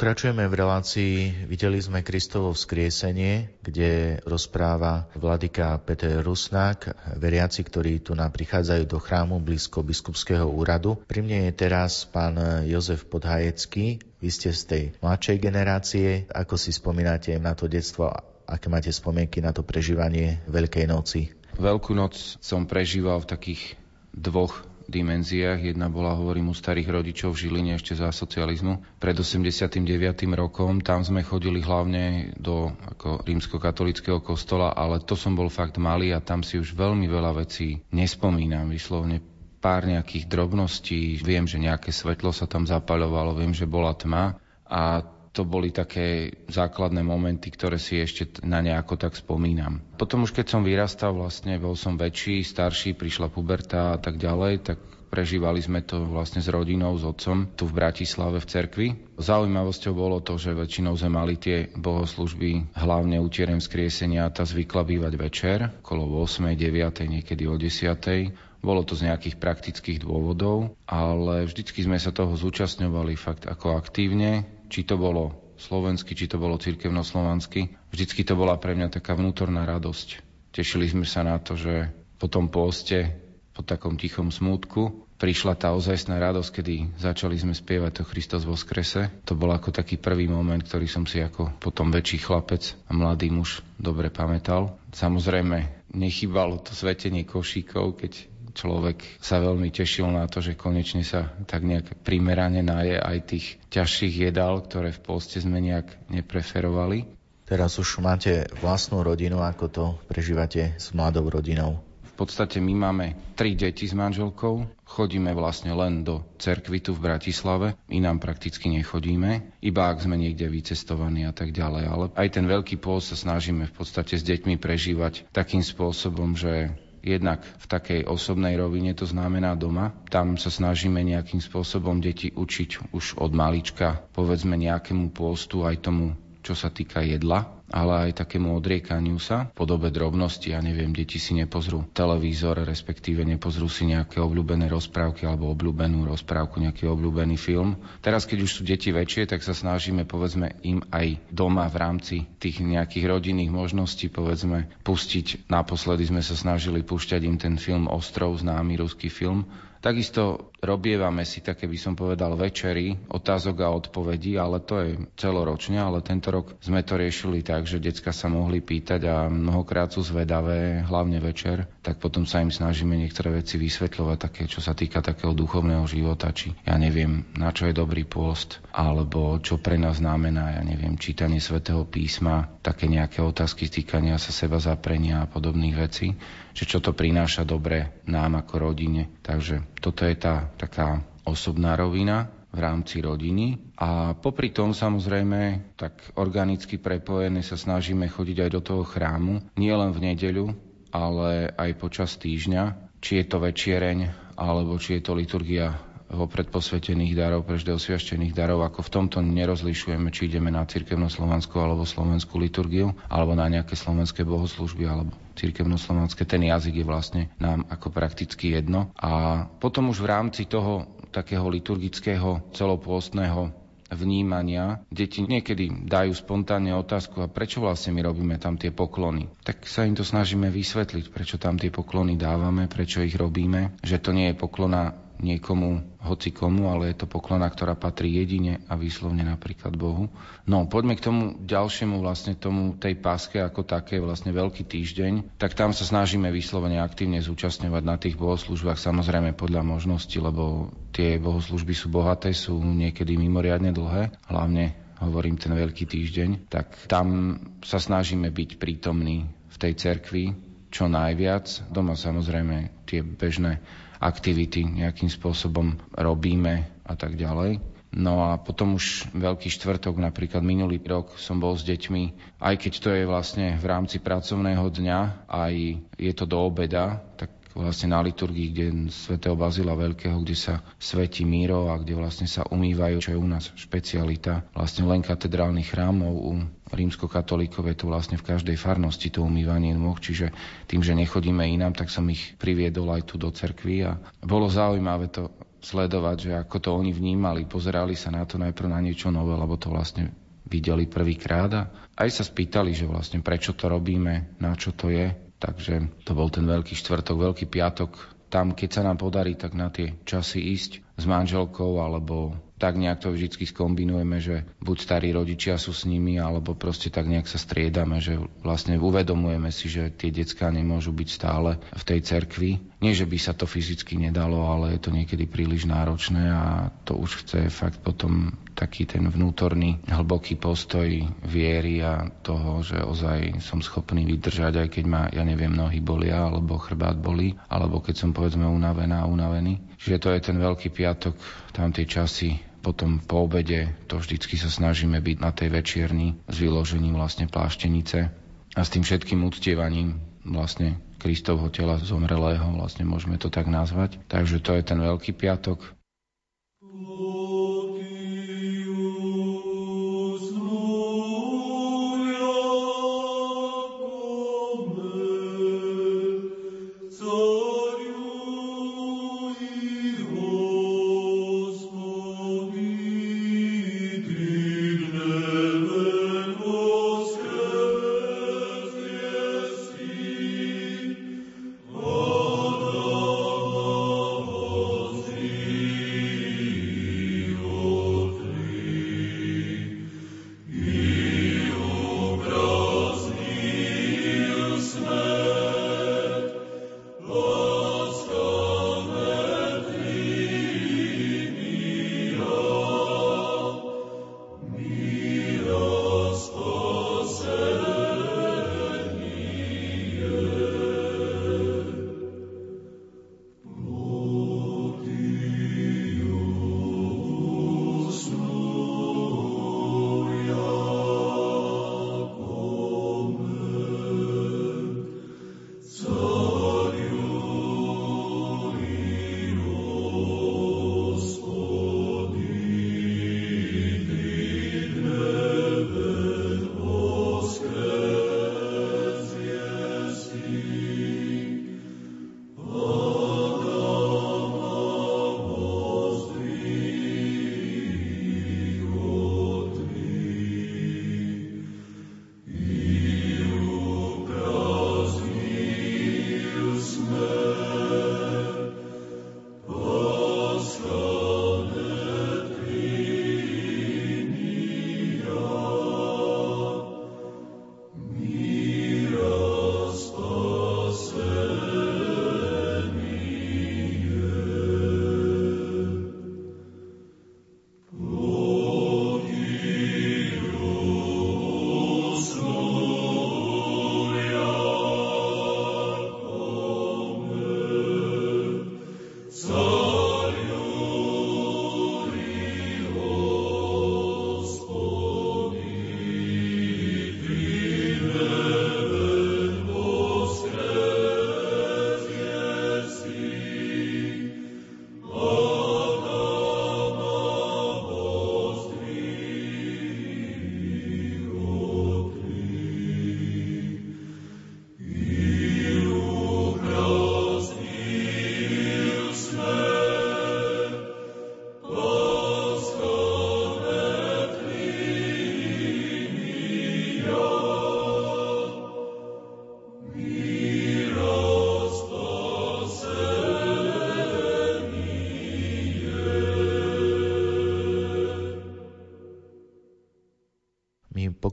Pokračujeme v relácii Videli sme Kristovo vzkriesenie, kde rozpráva vladyka Peter Rusnák, veriaci, ktorí tu nám prichádzajú do chrámu blízko biskupského úradu. Pri mne je teraz pán Jozef Podhajecký. Vy ste z tej mladšej generácie. Ako si spomínate na to detstvo? Aké máte spomienky na to prežívanie Veľkej noci? Veľkú noc som prežíval v takých dvoch dimenziách. Jedna bola, hovorím, u starých rodičov v Žiline ešte za socializmu. Pred 89. rokom tam sme chodili hlavne do ako rímskokatolického kostola, ale to som bol fakt malý a tam si už veľmi veľa vecí nespomínam. Vyslovne pár nejakých drobností. Viem, že nejaké svetlo sa tam zapaľovalo, viem, že bola tma a to boli také základné momenty, ktoré si ešte na nejako tak spomínam. Potom už keď som vyrastal, vlastne bol som väčší, starší, prišla puberta a tak ďalej, tak Prežívali sme to vlastne s rodinou, s otcom tu v Bratislave v cerkvi. Zaujímavosťou bolo to, že väčšinou sme mali tie bohoslužby hlavne utierem skriesenia tá zvykla bývať večer, okolo 8. 9. niekedy o 10. Bolo to z nejakých praktických dôvodov, ale vždycky sme sa toho zúčastňovali fakt ako aktívne, či to bolo slovensky, či to bolo cirkevnoslovansky. Vždycky to bola pre mňa taká vnútorná radosť. Tešili sme sa na to, že po tom poste po takom tichom smútku. Prišla tá ozajstná radosť, kedy začali sme spievať to Christos vo skrese. To bol ako taký prvý moment, ktorý som si ako potom väčší chlapec a mladý muž dobre pamätal. Samozrejme, nechybalo to svetenie košíkov, keď človek sa veľmi tešil na to, že konečne sa tak nejak primerane naje aj tých ťažších jedál, ktoré v poste sme nejak nepreferovali. Teraz už máte vlastnú rodinu, ako to prežívate s mladou rodinou? V podstate my máme tri deti s manželkou, chodíme vlastne len do cerkvy tu v Bratislave, inám prakticky nechodíme, iba ak sme niekde vycestovaní a tak ďalej. Ale aj ten veľký pôst sa snažíme v podstate s deťmi prežívať takým spôsobom, že jednak v takej osobnej rovine, to znamená doma. Tam sa snažíme nejakým spôsobom deti učiť už od malička, povedzme nejakému pôstu aj tomu, čo sa týka jedla, ale aj takému odriekaniu sa v podobe drobnosti. Ja neviem, deti si nepozrú televízor, respektíve nepozrú si nejaké obľúbené rozprávky alebo obľúbenú rozprávku, nejaký obľúbený film. Teraz, keď už sú deti väčšie, tak sa snažíme, povedzme, im aj doma v rámci tých nejakých rodinných možností, povedzme, pustiť. Naposledy sme sa snažili púšťať im ten film Ostrov, známy ruský film, Takisto robievame si také, by som povedal, večery otázok a odpovedí, ale to je celoročne, ale tento rok sme to riešili tak, že decka sa mohli pýtať a mnohokrát sú zvedavé, hlavne večer, tak potom sa im snažíme niektoré veci vysvetľovať, také, čo sa týka takého duchovného života, či ja neviem, na čo je dobrý pôst, alebo čo pre nás znamená, ja neviem, čítanie svätého písma, také nejaké otázky týkania sa seba zaprenia a podobných vecí že čo to prináša dobre nám ako rodine. Takže toto je tá taká osobná rovina v rámci rodiny. A popri tom samozrejme, tak organicky prepojené sa snažíme chodiť aj do toho chrámu, nie len v nedeľu, ale aj počas týždňa, či je to večiereň, alebo či je to liturgia vopred posvetených darov, prežde osviaštených darov, ako v tomto nerozlišujeme, či ideme na cirkevno-slovanskú alebo slovenskú liturgiu, alebo na nejaké slovenské bohoslužby, alebo cirkevno-slovanské. Ten jazyk je vlastne nám ako prakticky jedno. A potom už v rámci toho takého liturgického celopôstneho vnímania. Deti niekedy dajú spontánne otázku, a prečo vlastne my robíme tam tie poklony? Tak sa im to snažíme vysvetliť, prečo tam tie poklony dávame, prečo ich robíme, že to nie je poklona niekomu, hoci komu, ale je to poklona, ktorá patrí jedine a výslovne napríklad Bohu. No, poďme k tomu ďalšiemu vlastne tomu tej páske ako také, vlastne veľký týždeň, tak tam sa snažíme vyslovene aktívne zúčastňovať na tých bohoslužbách, samozrejme podľa možnosti, lebo tie bohoslužby sú bohaté, sú niekedy mimoriadne dlhé, hlavne hovorím ten veľký týždeň, tak tam sa snažíme byť prítomní v tej cerkvi čo najviac. Doma samozrejme tie bežné aktivity nejakým spôsobom robíme a tak ďalej. No a potom už Veľký štvrtok, napríklad minulý rok som bol s deťmi, aj keď to je vlastne v rámci pracovného dňa, aj je to do obeda, tak vlastne na liturgii, kde svätého Bazila Veľkého, kde sa svetí míro a kde vlastne sa umývajú, čo je u nás špecialita. Vlastne len katedrálnych chrámov u rímskokatolíkov je to vlastne v každej farnosti to umývanie nôh, čiže tým, že nechodíme inám, tak som ich priviedol aj tu do cerkvy a bolo zaujímavé to sledovať, že ako to oni vnímali, pozerali sa na to najprv na niečo nové, lebo to vlastne videli prvýkrát a aj sa spýtali, že vlastne prečo to robíme, na čo to je. Takže to bol ten veľký štvrtok, veľký piatok. Tam, keď sa nám podarí, tak na tie časy ísť s manželkou alebo tak nejak to vždy skombinujeme, že buď starí rodičia sú s nimi, alebo proste tak nejak sa striedame, že vlastne uvedomujeme si, že tie decká nemôžu byť stále v tej cerkvi. Nie, že by sa to fyzicky nedalo, ale je to niekedy príliš náročné a to už chce fakt potom taký ten vnútorný hlboký postoj viery a toho, že ozaj som schopný vydržať, aj keď ma, ja neviem, nohy bolia, alebo chrbát bolí, alebo keď som povedzme unavená unavený. Čiže to je ten veľký piatok, tam tie časy potom po obede to vždycky sa snažíme byť na tej večierni s vyložením vlastne pláštenice a s tým všetkým uctievaním vlastne Kristovho tela zomrelého, vlastne môžeme to tak nazvať. Takže to je ten Veľký piatok.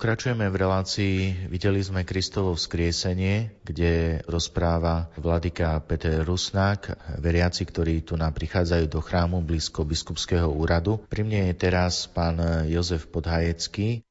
Pokračujeme v relácii Videli sme Kristovo vzkriesenie, kde rozpráva vladyka Peter Rusnák, veriaci, ktorí tu nám prichádzajú do chrámu blízko biskupského úradu. Pri mne je teraz pán Jozef Podhajecký,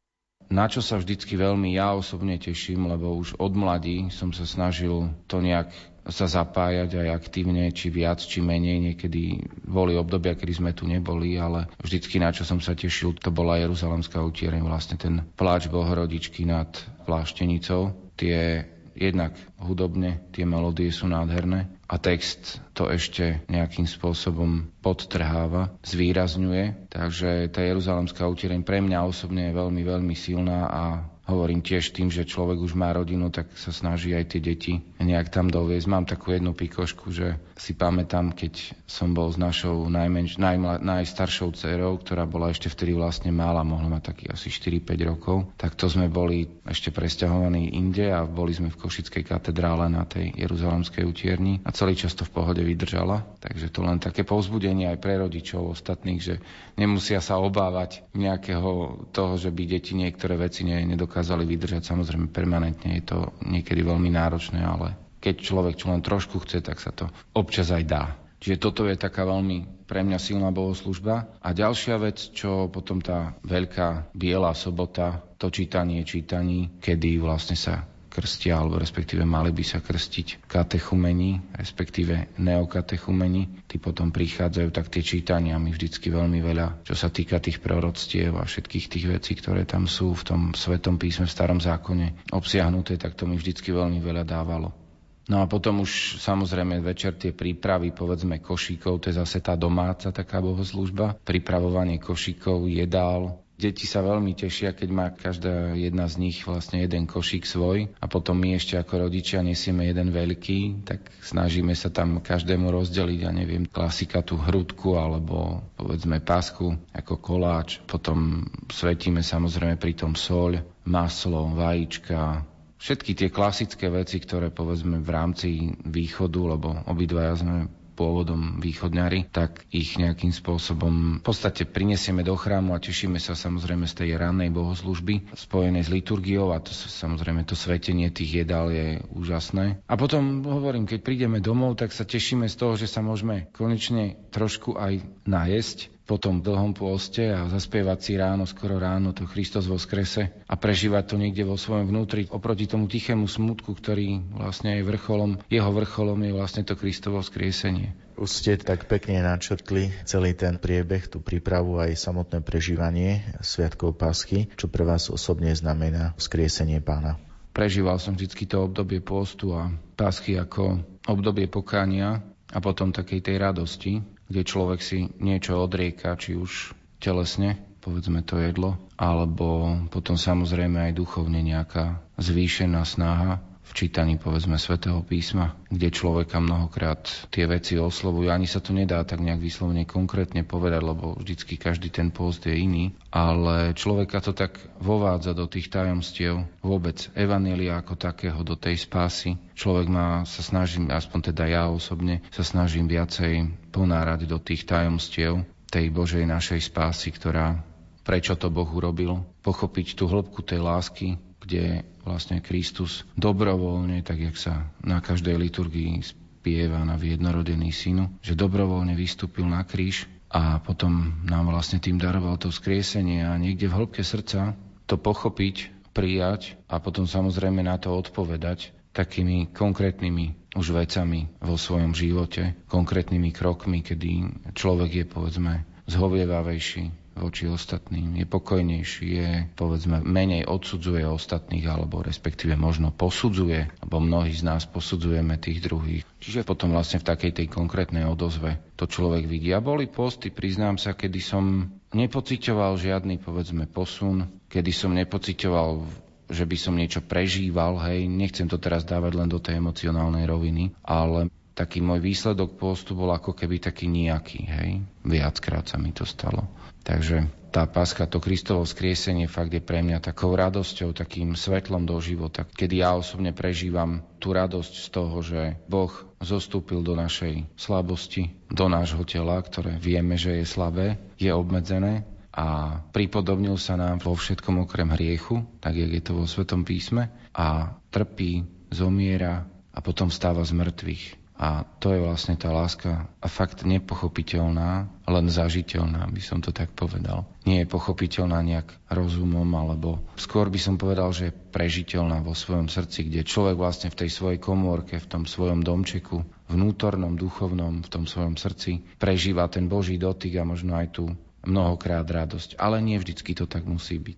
na čo sa vždycky veľmi ja osobne teším, lebo už od mladí som sa snažil to nejak sa zapájať aj aktívne, či viac, či menej. Niekedy boli obdobia, kedy sme tu neboli, ale vždycky na čo som sa tešil, to bola Jeruzalemská utiereň, vlastne ten pláč Bohorodičky nad Pláštenicou. Tie jednak hudobne, tie melódie sú nádherné a text to ešte nejakým spôsobom podtrháva, zvýrazňuje. Takže tá Jeruzalemská utiereň pre mňa osobne je veľmi, veľmi silná a hovorím tiež tým, že človek už má rodinu, tak sa snaží aj tie deti nejak tam doviezť. Mám takú jednu pikošku, že si pamätám, keď som bol s našou najmenš, najmla, najstaršou dcerou, ktorá bola ešte vtedy vlastne mála, mohla mať taký asi 4-5 rokov, tak to sme boli ešte presťahovaní inde a boli sme v Košickej katedrále na tej Jeruzalemskej utierni a celý čas to v pohode vydržala. Takže to len také povzbudenie aj pre rodičov ostatných, že nemusia sa obávať nejakého toho, že by deti niektoré veci nedokázali vydržať. Samozrejme permanentne je to niekedy veľmi náročné, ale keď človek čo len trošku chce, tak sa to občas aj dá. Čiže toto je taká veľmi pre mňa silná bohoslužba. A ďalšia vec, čo potom tá veľká biela sobota, to čítanie čítaní, kedy vlastne sa krstia, alebo respektíve mali by sa krstiť katechumeni, respektíve neokatechumeni. Tí potom prichádzajú, tak tie čítania mi vždycky veľmi veľa, čo sa týka tých proroctiev a všetkých tých vecí, ktoré tam sú v tom Svetom písme, v Starom zákone obsiahnuté, tak to mi vždycky veľmi veľa dávalo No a potom už samozrejme večer tie prípravy, povedzme košíkov, to je zase tá domáca taká bohoslužba, pripravovanie košíkov, jedál, Deti sa veľmi tešia, keď má každá jedna z nich vlastne jeden košík svoj a potom my ešte ako rodičia nesieme jeden veľký, tak snažíme sa tam každému rozdeliť, ja neviem, klasika tú hrudku alebo povedzme pásku ako koláč. Potom svetíme samozrejme pri tom soľ, maslo, vajíčka, všetky tie klasické veci, ktoré povedzme v rámci východu, lebo obidvaja sme pôvodom východňari, tak ich nejakým spôsobom v podstate prinesieme do chrámu a tešíme sa samozrejme z tej rannej bohoslužby spojenej s liturgiou a to samozrejme to svetenie tých jedál je úžasné. A potom hovorím, keď prídeme domov, tak sa tešíme z toho, že sa môžeme konečne trošku aj najesť po tom dlhom pôste a zaspievať si ráno, skoro ráno to Kristus vo skrese a prežívať to niekde vo svojom vnútri. Oproti tomu tichému smutku, ktorý vlastne je vrcholom, jeho vrcholom je vlastne to Kristovo skriesenie. Už ste tak pekne načrtli celý ten priebeh, tú prípravu aj samotné prežívanie Sviatkov Paschy. Čo pre vás osobne znamená skriesenie pána? Prežíval som vždy to obdobie postu a Paschy ako obdobie pokánia a potom takej tej radosti, kde človek si niečo odrieka, či už telesne, povedzme to jedlo, alebo potom samozrejme aj duchovne nejaká zvýšená snaha v čítaní povedzme svätého písma, kde človeka mnohokrát tie veci oslovujú. Ani sa to nedá tak nejak vyslovene konkrétne povedať, lebo vždycky každý ten post je iný, ale človeka to tak vovádza do tých tajomstiev vôbec evanelia ako takého, do tej spásy. Človek má, sa snažím, aspoň teda ja osobne, sa snažím viacej ponárať do tých tajomstiev tej Božej našej spásy, ktorá prečo to Boh urobil, pochopiť tú hĺbku tej lásky, kde vlastne Kristus dobrovoľne, tak jak sa na každej liturgii spieva na jednorodený synu, že dobrovoľne vystúpil na kríž a potom nám vlastne tým daroval to skriesenie a niekde v hĺbke srdca to pochopiť, prijať a potom samozrejme na to odpovedať takými konkrétnymi už vecami vo svojom živote, konkrétnymi krokmi, kedy človek je povedzme zhovievavejší, voči ostatným, je pokojnejší, je povedzme menej odsudzuje ostatných alebo respektíve možno posudzuje, lebo mnohí z nás posudzujeme tých druhých. Čiže potom vlastne v takej tej konkrétnej odozve to človek vidí. A boli posty, priznám sa, kedy som nepocitoval žiadny povedzme posun, kedy som nepocitoval že by som niečo prežíval, hej, nechcem to teraz dávať len do tej emocionálnej roviny, ale taký môj výsledok postu bol ako keby taký nejaký, hej. Viackrát sa mi to stalo. Takže tá páska, to Kristovo skriesenie fakt je pre mňa takou radosťou, takým svetlom do života, kedy ja osobne prežívam tú radosť z toho, že Boh zostúpil do našej slabosti, do nášho tela, ktoré vieme, že je slabé, je obmedzené a pripodobnil sa nám vo všetkom okrem hriechu, tak jak je to vo Svetom písme, a trpí, zomiera a potom stáva z mŕtvych a to je vlastne tá láska a fakt nepochopiteľná, len zažiteľná, by som to tak povedal. Nie je pochopiteľná nejak rozumom, alebo skôr by som povedal, že je prežiteľná vo svojom srdci, kde človek vlastne v tej svojej komórke, v tom svojom domčeku, vnútornom, duchovnom, v tom svojom srdci prežíva ten Boží dotyk a možno aj tú mnohokrát radosť. Ale nie vždycky to tak musí byť.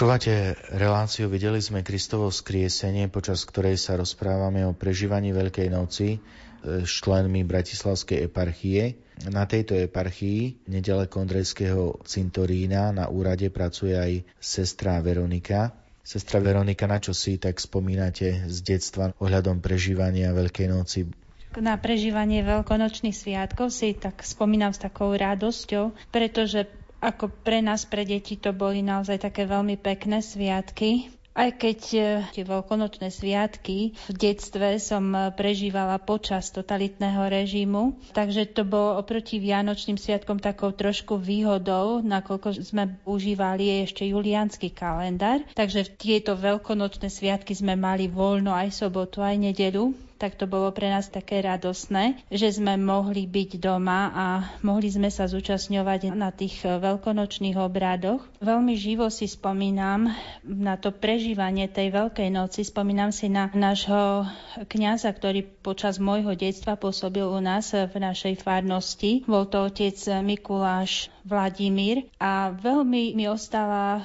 Počúvate reláciu Videli sme Kristovo skriesenie, počas ktorej sa rozprávame o prežívaní Veľkej noci s členmi Bratislavskej eparchie. Na tejto eparchii, nedaleko Ondrejského cintorína, na úrade pracuje aj sestra Veronika. Sestra Veronika, na čo si tak spomínate z detstva ohľadom prežívania Veľkej noci? Na prežívanie veľkonočných sviatkov si tak spomínam s takou radosťou, pretože ako pre nás, pre deti, to boli naozaj také veľmi pekné sviatky. Aj keď e, tie veľkonočné sviatky v detstve som e, prežívala počas totalitného režimu, takže to bolo oproti Vianočným sviatkom takou trošku výhodou, nakoľko sme užívali ešte juliánsky kalendár, takže v tieto veľkonočné sviatky sme mali voľno aj sobotu, aj nedelu, tak to bolo pre nás také radosné, že sme mohli byť doma a mohli sme sa zúčastňovať na tých veľkonočných obrádoch. Veľmi živo si spomínam na to prežívanie tej Veľkej noci. Spomínam si na nášho kňaza, ktorý počas môjho detstva pôsobil u nás v našej farnosti. Bol to otec Mikuláš Vladimír a veľmi mi ostala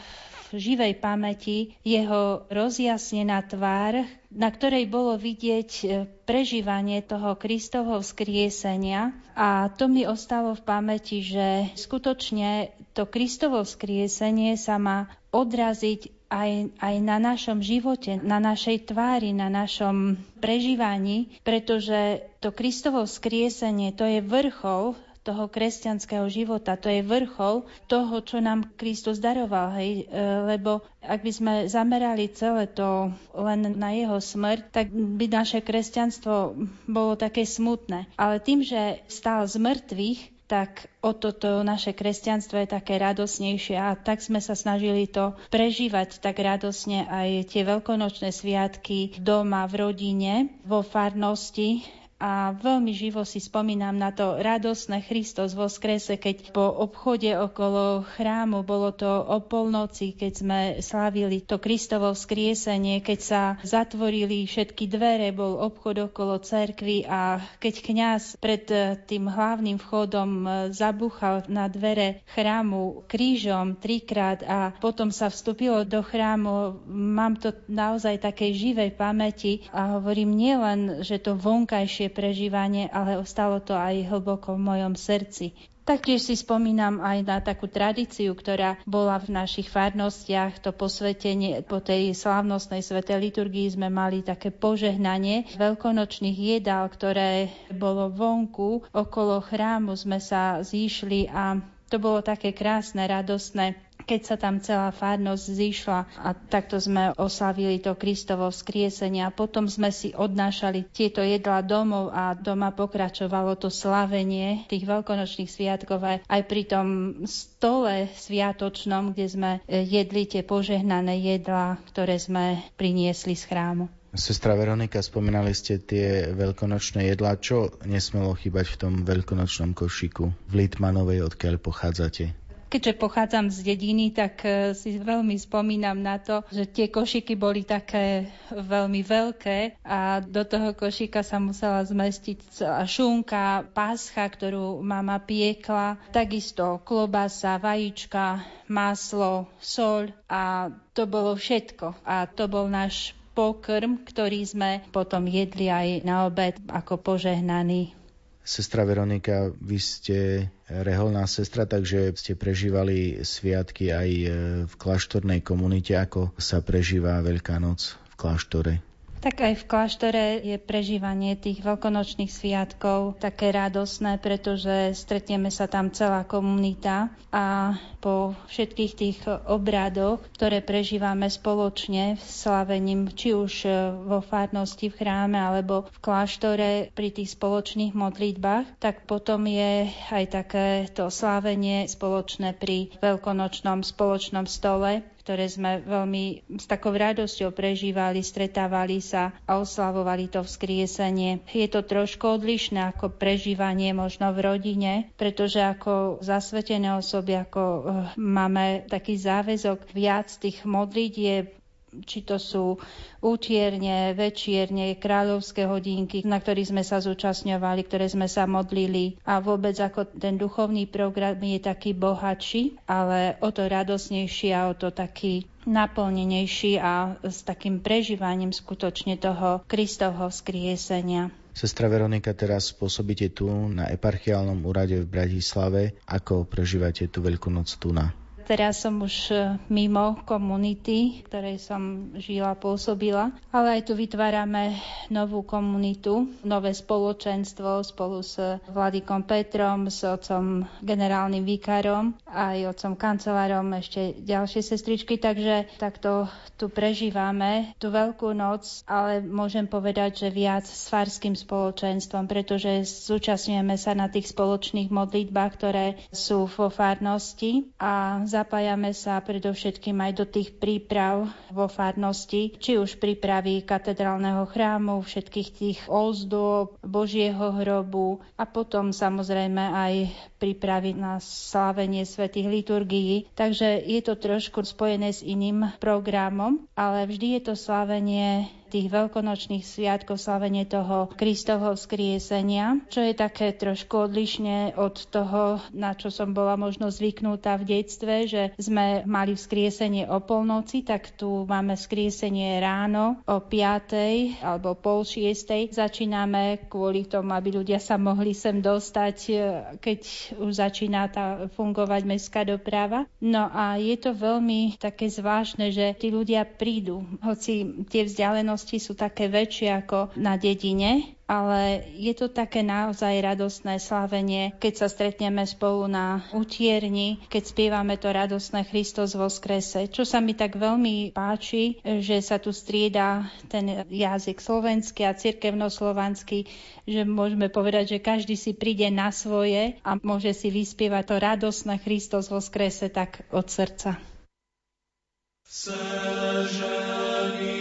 živej pamäti jeho rozjasnená tvár, na ktorej bolo vidieť e, prežívanie toho Kristovho vzkriesenia. A to mi ostalo v pamäti, že skutočne to Kristovo vzkriesenie sa má odraziť aj, aj na našom živote, na našej tvári, na našom prežívaní, pretože to Kristovo vzkriesenie to je vrchol toho kresťanského života. To je vrchol toho, čo nám Kristus daroval. Hej? E, lebo ak by sme zamerali celé to len na jeho smrť, tak by naše kresťanstvo bolo také smutné. Ale tým, že stál z mŕtvych, tak o toto naše kresťanstvo je také radosnejšie a tak sme sa snažili to prežívať tak radosne aj tie veľkonočné sviatky doma, v rodine, vo farnosti, a veľmi živo si spomínam na to radosné Christos vo skrese, keď po obchode okolo chrámu, bolo to o polnoci, keď sme slávili to Kristovo vzkriesenie, keď sa zatvorili všetky dvere, bol obchod okolo cerkvy a keď kňaz pred eh, tým hlavným vchodom eh, zabuchal na dvere chrámu krížom trikrát a potom sa vstúpilo do chrámu, mám to naozaj takej živej pamäti a hovorím nielen, že to vonkajšie ďalšie prežívanie, ale ostalo to aj hlboko v mojom srdci. Taktiež si spomínam aj na takú tradíciu, ktorá bola v našich farnostiach, to posvetenie po tej slávnostnej svetej liturgii sme mali také požehnanie veľkonočných jedál, ktoré bolo vonku, okolo chrámu sme sa zišli a to bolo také krásne, radostné keď sa tam celá farnosť zišla a takto sme oslavili to Kristovo vzkriesenie a potom sme si odnášali tieto jedla domov a doma pokračovalo to slavenie tých veľkonočných sviatkov aj, aj pri tom stole sviatočnom, kde sme e, jedli tie požehnané jedlá, ktoré sme priniesli z chrámu. Sestra Veronika, spomínali ste tie veľkonočné jedlá. Čo nesmelo chýbať v tom veľkonočnom košiku v Litmanovej, odkiaľ pochádzate? Keďže pochádzam z dediny, tak e, si veľmi spomínam na to, že tie košiky boli také veľmi veľké a do toho košíka sa musela zmestiť celá šunka, páscha, ktorú mama piekla, takisto klobasa, vajíčka, maslo, soľ a to bolo všetko. A to bol náš pokrm, ktorý sme potom jedli aj na obed ako požehnaný Sestra Veronika, vy ste reholná sestra, takže ste prežívali sviatky aj e, v kláštornej komunite. Ako sa prežíva Veľká noc v kláštore? Tak aj v kláštore je prežívanie tých veľkonočných sviatkov také radosné, pretože stretneme sa tam celá komunita a po všetkých tých obradoch, ktoré prežívame spoločne v slavením, či už vo farnosti, v chráme alebo v kláštore pri tých spoločných modlitbách, tak potom je aj také to slávenie spoločné pri veľkonočnom spoločnom stole, ktoré sme veľmi s takou radosťou prežívali, stretávali sa a oslavovali to vzkriesenie. Je to trošku odlišné ako prežívanie možno v rodine, pretože ako zasvetené osoby, ako eh, máme taký záväzok viac tých modlitieb či to sú útierne, večierne, kráľovské hodinky, na ktorých sme sa zúčastňovali, ktoré sme sa modlili a vôbec ako ten duchovný program je taký bohatší, ale o to radosnejší a o to taký naplnenejší a s takým prežívaním skutočne toho Kristovho skriesenia. Sestra Veronika, teraz pôsobíte tu na eparchiálnom úrade v Bratislave. Ako prežívate tú Veľkú noc tu na? Teraz som už e, mimo komunity, ktorej som žila, pôsobila, ale aj tu vytvárame novú komunitu, nové spoločenstvo spolu s Vladikom Petrom, s otcom generálnym vikárom, aj otcom kancelárom, ešte ďalšie sestričky, takže takto tu prežívame tú veľkú noc, ale môžem povedať, že viac s farským spoločenstvom, pretože zúčastňujeme sa na tých spoločných modlitbách, ktoré sú vo farnosti a zapájame sa predovšetkým aj do tých príprav vo farnosti, či už prípravy katedrálneho chrámu, všetkých tých ozdôb, Božieho hrobu a potom samozrejme aj prípravy na slávenie svetých liturgií. Takže je to trošku spojené s iným programom, ale vždy je to slávenie tých veľkonočných sviatkov, slavenie toho Kristovho vzkriesenia, čo je také trošku odlišne od toho, na čo som bola možno zvyknutá v detstve, že sme mali vzkriesenie o polnoci, tak tu máme vzkriesenie ráno o 5. alebo pol 6. Začíname kvôli tomu, aby ľudia sa mohli sem dostať, keď už začína tá fungovať mestská doprava. No a je to veľmi také zvláštne, že tí ľudia prídu, hoci tie vzdialenosti vzdialenosti sú také väčšie ako na dedine, ale je to také naozaj radostné slávenie, keď sa stretneme spolu na utierni, keď spievame to radostné Kristus vo skrese. Čo sa mi tak veľmi páči, že sa tu strieda ten jazyk slovenský a cirkevnoslovanský, že môžeme povedať, že každý si príde na svoje a môže si vyspievať to radostné Kristus vo skrese tak od srdca. Sežení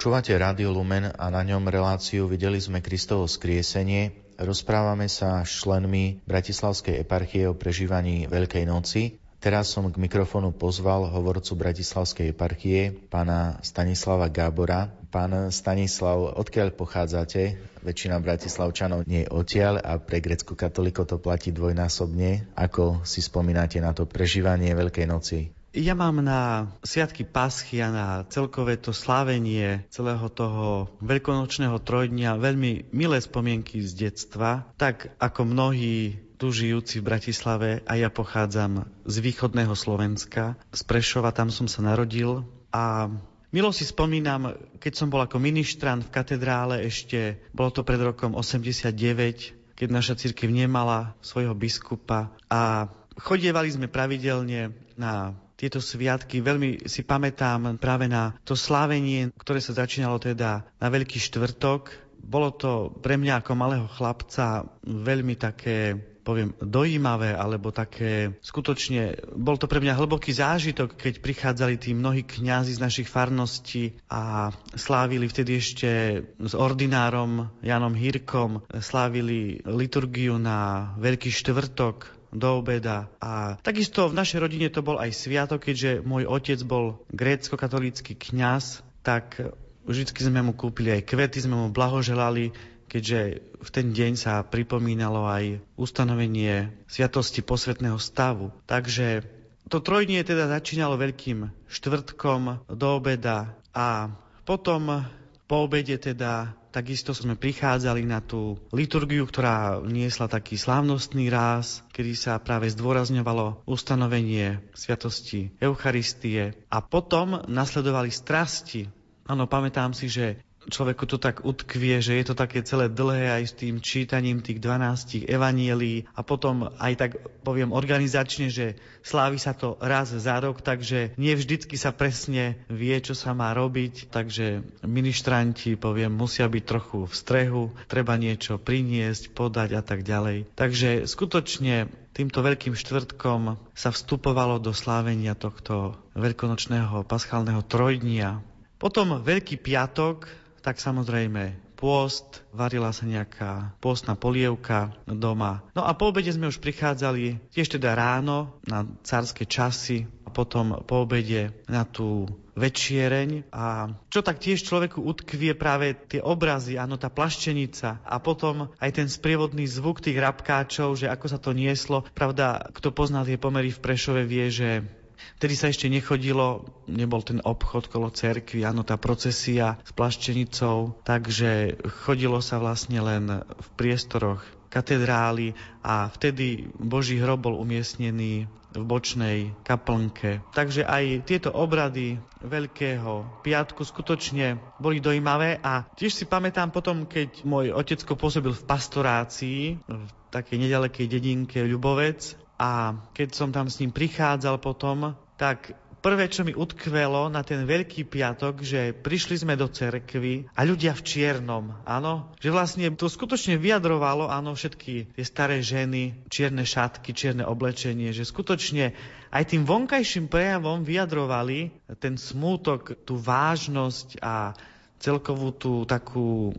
Počúvate Rádio Lumen a na ňom reláciu Videli sme Kristovo skriesenie. Rozprávame sa s členmi Bratislavskej eparchie o prežívaní Veľkej noci. Teraz som k mikrofonu pozval hovorcu Bratislavskej eparchie, pána Stanislava Gábora. Pán Stanislav, odkiaľ pochádzate? Väčšina bratislavčanov nie je odtiaľ a pre grecko katoliko to platí dvojnásobne. Ako si spomínate na to prežívanie Veľkej noci? Ja mám na Sviatky Paschy a na celkové to slávenie celého toho veľkonočného trojdnia veľmi milé spomienky z detstva, tak ako mnohí tu žijúci v Bratislave a ja pochádzam z východného Slovenska, z Prešova, tam som sa narodil. A Milo si spomínam, keď som bol ako ministrant v katedrále ešte, bolo to pred rokom 89, keď naša církev nemala svojho biskupa. A chodievali sme pravidelne na tieto sviatky. Veľmi si pamätám práve na to slávenie, ktoré sa začínalo teda na Veľký štvrtok. Bolo to pre mňa ako malého chlapca veľmi také poviem, dojímavé, alebo také skutočne, bol to pre mňa hlboký zážitok, keď prichádzali tí mnohí kňazi z našich farností a slávili vtedy ešte s ordinárom Janom Hirkom, slávili liturgiu na Veľký štvrtok, do obeda. A takisto v našej rodine to bol aj sviatok, keďže môj otec bol grécko-katolícky kňaz, tak vždy sme mu kúpili aj kvety, sme mu blahoželali, keďže v ten deň sa pripomínalo aj ustanovenie sviatosti posvetného stavu. Takže to trojdnie teda začínalo veľkým štvrtkom do obeda a potom po obede teda takisto sme prichádzali na tú liturgiu, ktorá niesla taký slávnostný ráz, kedy sa práve zdôrazňovalo ustanovenie sviatosti Eucharistie a potom nasledovali strasti. Áno, pamätám si, že človeku to tak utkvie, že je to také celé dlhé aj s tým čítaním tých 12 evanielí a potom aj tak poviem organizačne, že slávi sa to raz za rok, takže nie vždycky sa presne vie, čo sa má robiť, takže ministranti, poviem, musia byť trochu v strehu, treba niečo priniesť, podať a tak ďalej. Takže skutočne týmto veľkým štvrtkom sa vstupovalo do slávenia tohto veľkonočného paschálneho trojdnia. Potom Veľký piatok, tak samozrejme pôst, varila sa nejaká pôstna polievka doma. No a po obede sme už prichádzali tiež teda ráno na carské časy a potom po obede na tú večiereň a čo tak tiež človeku utkvie práve tie obrazy, áno, tá plaštenica a potom aj ten sprievodný zvuk tých rabkáčov, že ako sa to nieslo. Pravda, kto pozná tie pomery v Prešove vie, že Vtedy sa ešte nechodilo, nebol ten obchod kolo cerkvy, áno, tá procesia s plaštenicou, takže chodilo sa vlastne len v priestoroch katedrály a vtedy Boží hrob bol umiestnený v bočnej kaplnke. Takže aj tieto obrady Veľkého piatku skutočne boli dojímavé a tiež si pamätám potom, keď môj otecko pôsobil v pastorácii v takej nedalekej dedinke Ľubovec a keď som tam s ním prichádzal potom, tak prvé, čo mi utkvelo na ten Veľký piatok, že prišli sme do cerkvy a ľudia v čiernom, áno, že vlastne to skutočne vyjadrovalo, áno, všetky tie staré ženy, čierne šatky, čierne oblečenie, že skutočne aj tým vonkajším prejavom vyjadrovali ten smútok, tú vážnosť a celkovú tú takú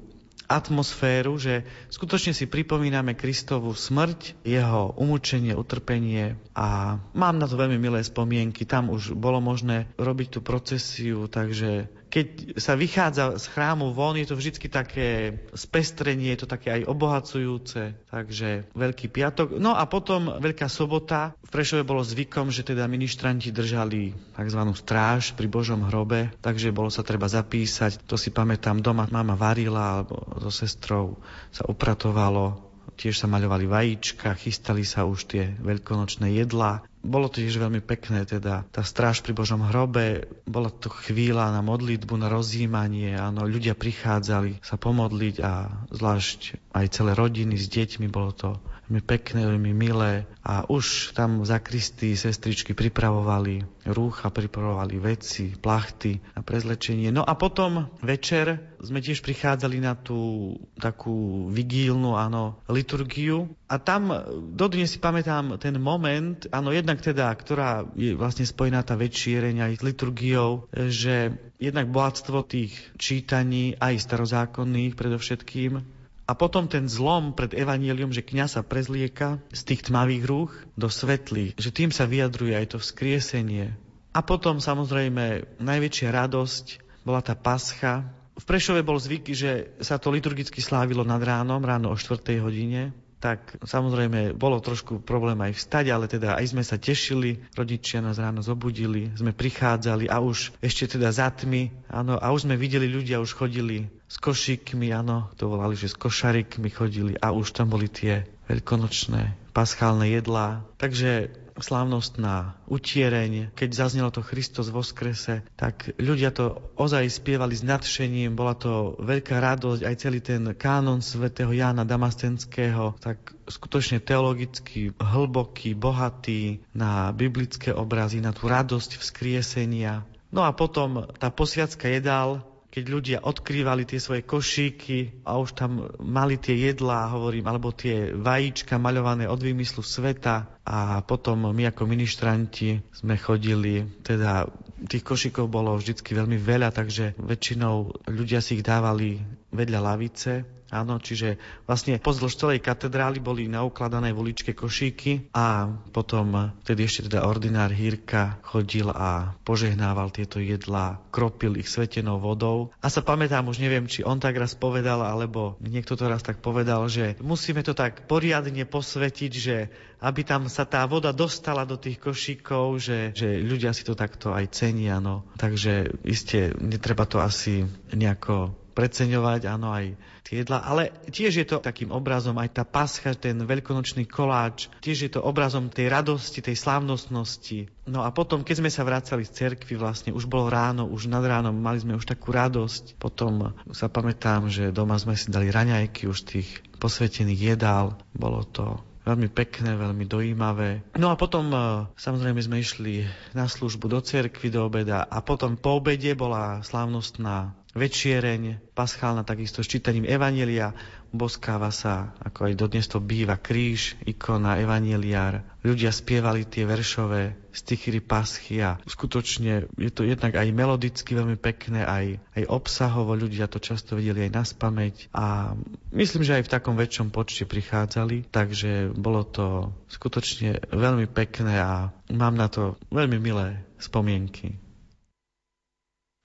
atmosféru, že skutočne si pripomíname Kristovú smrť, jeho umúčenie, utrpenie a mám na to veľmi milé spomienky. Tam už bolo možné robiť tú procesiu, takže keď sa vychádza z chrámu von, je to vždy také spestrenie, je to také aj obohacujúce, takže Veľký piatok. No a potom Veľká sobota. V Prešove bolo zvykom, že teda ministranti držali tzv. stráž pri Božom hrobe, takže bolo sa treba zapísať. To si pamätám, doma mama varila, alebo so sestrou sa upratovalo, tiež sa maľovali vajíčka, chystali sa už tie veľkonočné jedlá. Bolo to tiež veľmi pekné, teda tá stráž pri Božom hrobe, bola to chvíľa na modlitbu, na rozjímanie, áno, ľudia prichádzali sa pomodliť a zvlášť aj celé rodiny s deťmi, bolo to veľmi pekné, veľmi milé a už tam za Kristy sestričky pripravovali rúcha, pripravovali veci, plachty na prezlečenie. No a potom večer sme tiež prichádzali na tú takú vigílnu, áno, liturgiu a tam dodnes si pamätám ten moment, áno, jednak teda, ktorá je vlastne spojená tá večiereň aj s liturgiou, že jednak bohatstvo tých čítaní, aj starozákonných predovšetkým, a potom ten zlom pred evanílium, že kňa sa prezlieka z tých tmavých rúch do svetlých, že tým sa vyjadruje aj to vzkriesenie. A potom samozrejme najväčšia radosť bola tá pascha. V Prešove bol zvyk, že sa to liturgicky slávilo nad ránom, ráno o 4. hodine tak samozrejme bolo trošku problém aj vstať, ale teda aj sme sa tešili, rodičia nás ráno zobudili, sme prichádzali a už ešte teda za tmy, áno, a už sme videli ľudia, už chodili s košíkmi, áno, to volali, že s košarikmi chodili a už tam boli tie veľkonočné paschálne jedlá. Takže slávnostná utiereň, keď zaznelo to Kristus vo skrese, tak ľudia to ozaj spievali s nadšením, bola to veľká radosť, aj celý ten kánon svätého Jána Damastenského, tak skutočne teologicky hlboký, bohatý na biblické obrazy, na tú radosť vzkriesenia. No a potom tá posviacka jedál, keď ľudia odkrývali tie svoje košíky a už tam mali tie jedlá, hovorím, alebo tie vajíčka maľované od výmyslu sveta a potom my ako ministranti sme chodili, teda tých košíkov bolo vždycky veľmi veľa, takže väčšinou ľudia si ich dávali vedľa lavice Áno, čiže vlastne pozdĺž celej katedrály boli naukladané v uličke košíky a potom vtedy ešte teda ordinár Hírka chodil a požehnával tieto jedlá, kropil ich svetenou vodou. A sa pamätám, už neviem, či on tak raz povedal, alebo niekto to raz tak povedal, že musíme to tak poriadne posvetiť, že aby tam sa tá voda dostala do tých košíkov, že, že ľudia si to takto aj cenia. No. Takže iste netreba to asi nejako preceňovať, áno, aj jedla, ale tiež je to takým obrazom aj tá pascha, ten veľkonočný koláč, tiež je to obrazom tej radosti, tej slávnostnosti. No a potom, keď sme sa vracali z cerkvy, vlastne už bolo ráno, už nad ránom mali sme už takú radosť. Potom sa pamätám, že doma sme si dali raňajky už tých posvetených jedál. Bolo to veľmi pekné, veľmi dojímavé. No a potom e, samozrejme sme išli na službu do cerkvy do obeda a potom po obede bola slávnostná večiereň, paschálna takisto s čítaním Evanelia, boskáva sa, ako aj dodnes to býva, kríž, ikona, evaneliár. Ľudia spievali tie veršové stichyry paschy a skutočne je to jednak aj melodicky veľmi pekné, aj, aj obsahovo ľudia to často videli aj na spameť a myslím, že aj v takom väčšom počte prichádzali, takže bolo to skutočne veľmi pekné a mám na to veľmi milé spomienky.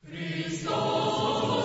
Christos.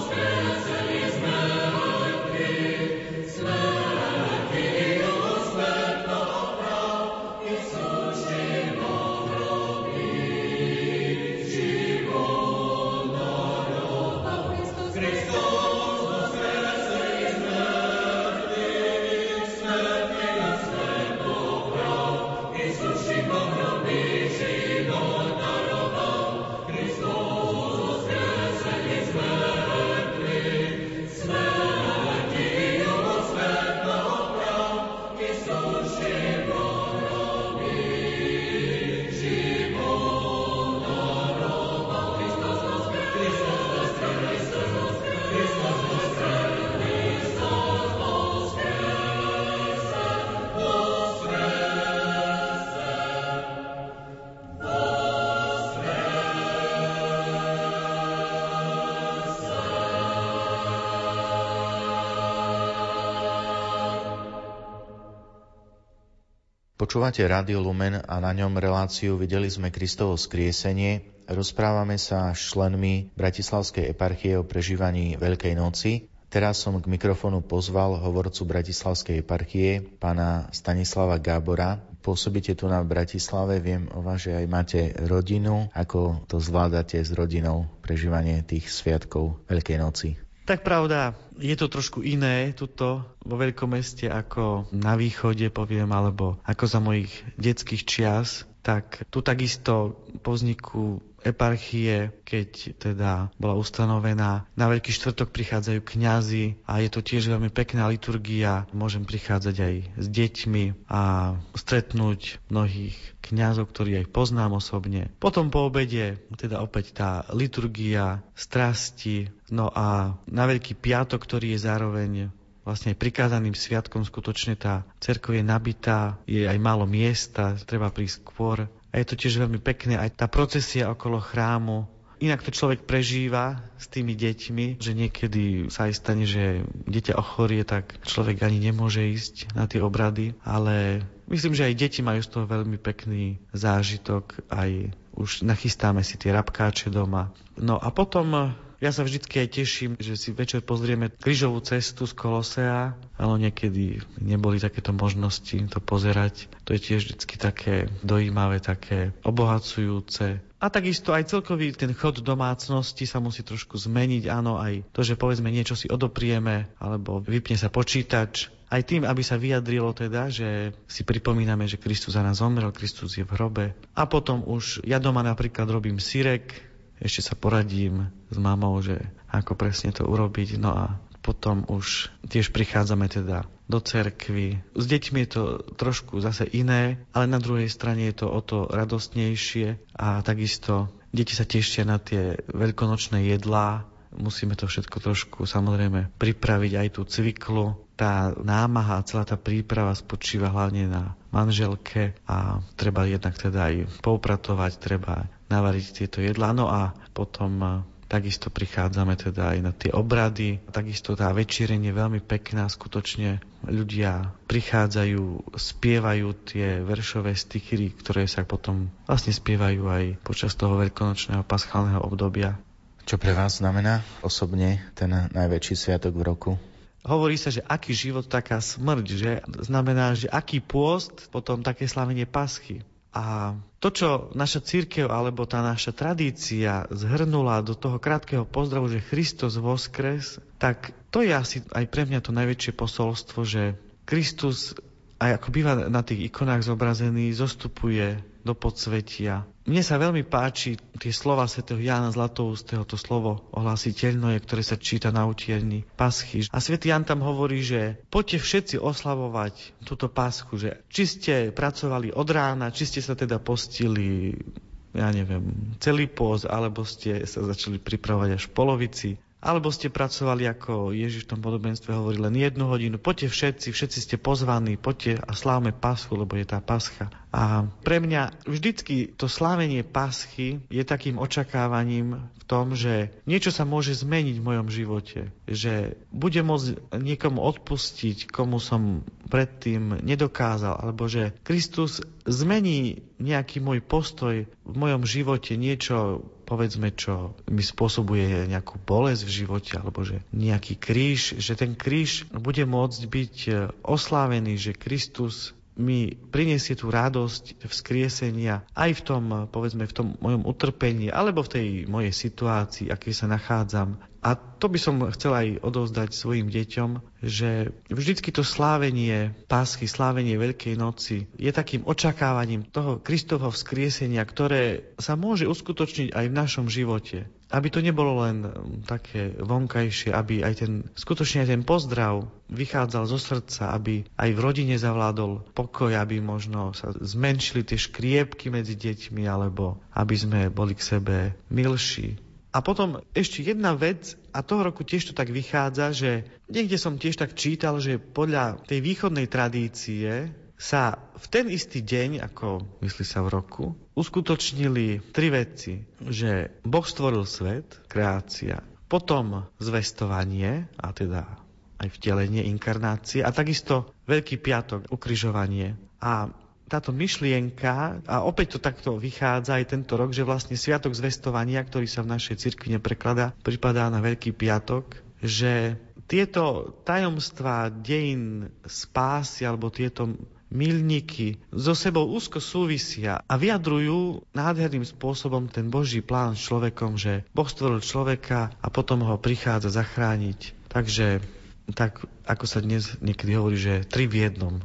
Počúvate Rádio Lumen a na ňom reláciu Videli sme Kristovo skriesenie. Rozprávame sa s členmi Bratislavskej eparchie o prežívaní Veľkej noci. Teraz som k mikrofonu pozval hovorcu Bratislavskej eparchie, pána Stanislava Gábora. Pôsobíte tu na Bratislave, viem o vás, že aj máte rodinu. Ako to zvládate s rodinou, prežívanie tých sviatkov Veľkej noci? Tak pravda, je to trošku iné tuto vo veľkom meste ako na východe, poviem, alebo ako za mojich detských čias. Tak tu takisto po vzniku eparchie, keď teda bola ustanovená. Na Veľký štvrtok prichádzajú kňazi a je to tiež veľmi pekná liturgia. Môžem prichádzať aj s deťmi a stretnúť mnohých kňazov, ktorí aj poznám osobne. Potom po obede, teda opäť tá liturgia, strasti, no a na Veľký piatok, ktorý je zároveň vlastne aj prikázaným sviatkom skutočne tá cerkev je nabitá, je aj málo miesta, treba prísť skôr a je to tiež veľmi pekné, aj tá procesia okolo chrámu. Inak to človek prežíva s tými deťmi, že niekedy sa aj stane, že dieťa ochorie, tak človek ani nemôže ísť na tie obrady, ale myslím, že aj deti majú z toho veľmi pekný zážitok, aj už nachystáme si tie rabkáče doma. No a potom ja sa vždycky aj teším, že si večer pozrieme krížovú cestu z Kolosea, ale niekedy neboli takéto možnosti to pozerať. To je tiež vždycky také dojímavé, také obohacujúce. A takisto aj celkový ten chod domácnosti sa musí trošku zmeniť. Áno, aj to, že povedzme niečo si odoprieme, alebo vypne sa počítač, aj tým, aby sa vyjadrilo teda, že si pripomíname, že Kristus za nás zomrel, Kristus je v hrobe. A potom už ja doma napríklad robím sirek, ešte sa poradím s mamou, že ako presne to urobiť. No a potom už tiež prichádzame teda do cerkvy. S deťmi je to trošku zase iné, ale na druhej strane je to o to radostnejšie a takisto deti sa tešia na tie veľkonočné jedlá. Musíme to všetko trošku samozrejme pripraviť aj tú cviklu. Tá námaha, celá tá príprava spočíva hlavne na manželke a treba jednak teda aj poupratovať, treba navariť tieto jedlá. No a potom Takisto prichádzame teda aj na tie obrady. Takisto tá večierenie je veľmi pekná. Skutočne ľudia prichádzajú, spievajú tie veršové stichy, ktoré sa potom vlastne spievajú aj počas toho veľkonočného paschálneho obdobia. Čo pre vás znamená osobne ten najväčší sviatok v roku? Hovorí sa, že aký život, taká smrť, že znamená, že aký pôst, potom také slavenie paschy. A to, čo naša církev alebo tá naša tradícia zhrnula do toho krátkeho pozdravu, že Kristus voskres, tak to je asi aj pre mňa to najväčšie posolstvo, že Kristus, aj ako býva na tých ikonách zobrazený, zostupuje do podsvetia. Mne sa veľmi páči tie slova svätého Jána Zlatoustého, to slovo ohlasiteľné, ktoré sa číta na utierni paschy. A svätý Jan tam hovorí, že poďte všetci oslavovať túto paschu, že či ste pracovali od rána, či ste sa teda postili ja neviem, celý pôz, alebo ste sa začali pripravovať až v polovici alebo ste pracovali, ako Ježiš v tom podobenstve hovorí, len jednu hodinu. Poďte všetci, všetci ste pozvaní, poďte a slávme paschu, lebo je tá pascha. A pre mňa vždycky to slávenie paschy je takým očakávaním v tom, že niečo sa môže zmeniť v mojom živote. Že budem môcť niekomu odpustiť, komu som predtým nedokázal. Alebo že Kristus zmení nejaký môj postoj v mojom živote, niečo povedzme, čo mi spôsobuje nejakú bolesť v živote, alebo že nejaký kríž, že ten kríž bude môcť byť e, oslávený, že Kristus mi priniesie tú radosť vzkriesenia aj v tom, povedzme, v tom mojom utrpení, alebo v tej mojej situácii, akej sa nachádzam. A to by som chcel aj odovzdať svojim deťom, že vždycky to slávenie pásky, slávenie Veľkej noci je takým očakávaním toho Kristovho vzkriesenia, ktoré sa môže uskutočniť aj v našom živote. Aby to nebolo len také vonkajšie, aby aj ten, skutočne aj ten pozdrav vychádzal zo srdca, aby aj v rodine zavládol pokoj, aby možno sa zmenšili tie škriepky medzi deťmi, alebo aby sme boli k sebe milší, a potom ešte jedna vec, a toho roku tiež to tak vychádza, že niekde som tiež tak čítal, že podľa tej východnej tradície sa v ten istý deň, ako myslí sa v roku, uskutočnili tri veci. Že Boh stvoril svet, kreácia, potom zvestovanie, a teda aj vtelenie, inkarnácie, a takisto Veľký piatok, ukrižovanie. A táto myšlienka, a opäť to takto vychádza aj tento rok, že vlastne Sviatok zvestovania, ktorý sa v našej cirkvi neprekladá, pripadá na Veľký piatok, že tieto tajomstvá dejín spásy alebo tieto milníky so sebou úzko súvisia a vyjadrujú nádherným spôsobom ten Boží plán s človekom, že Boh stvoril človeka a potom ho prichádza zachrániť. Takže tak, ako sa dnes niekedy hovorí, že tri v jednom.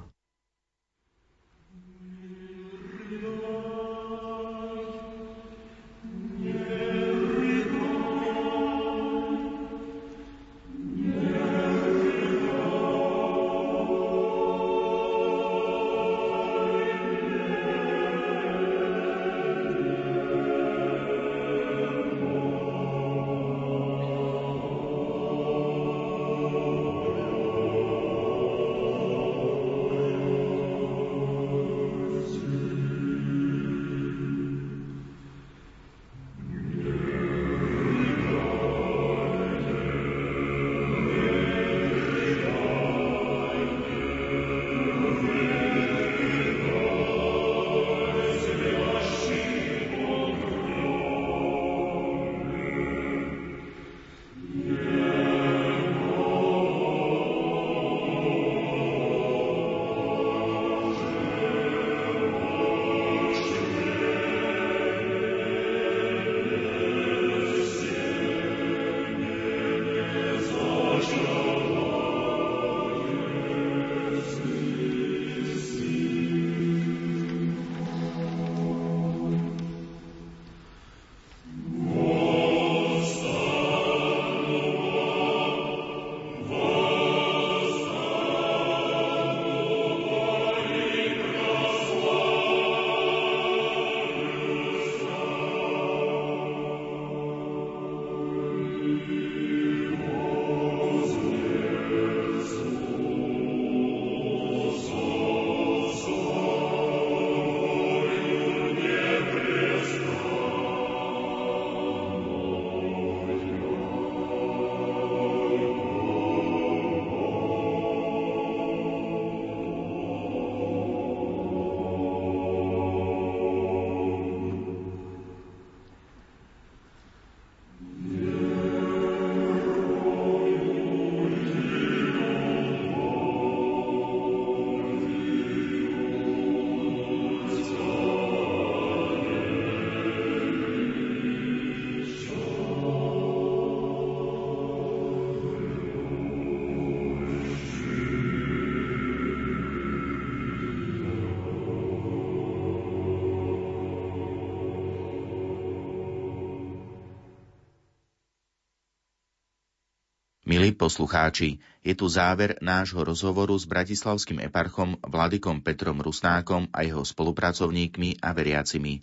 Milí poslucháči, je tu záver nášho rozhovoru s bratislavským eparchom Vladikom Petrom Rusnákom a jeho spolupracovníkmi a veriacimi.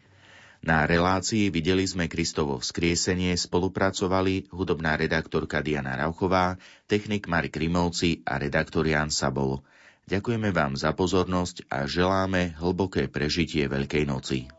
Na relácii videli sme Kristovo vzkriesenie, spolupracovali hudobná redaktorka Diana Rauchová, technik Marek Rimovci a redaktor Jan Sabol. Ďakujeme vám za pozornosť a želáme hlboké prežitie Veľkej noci.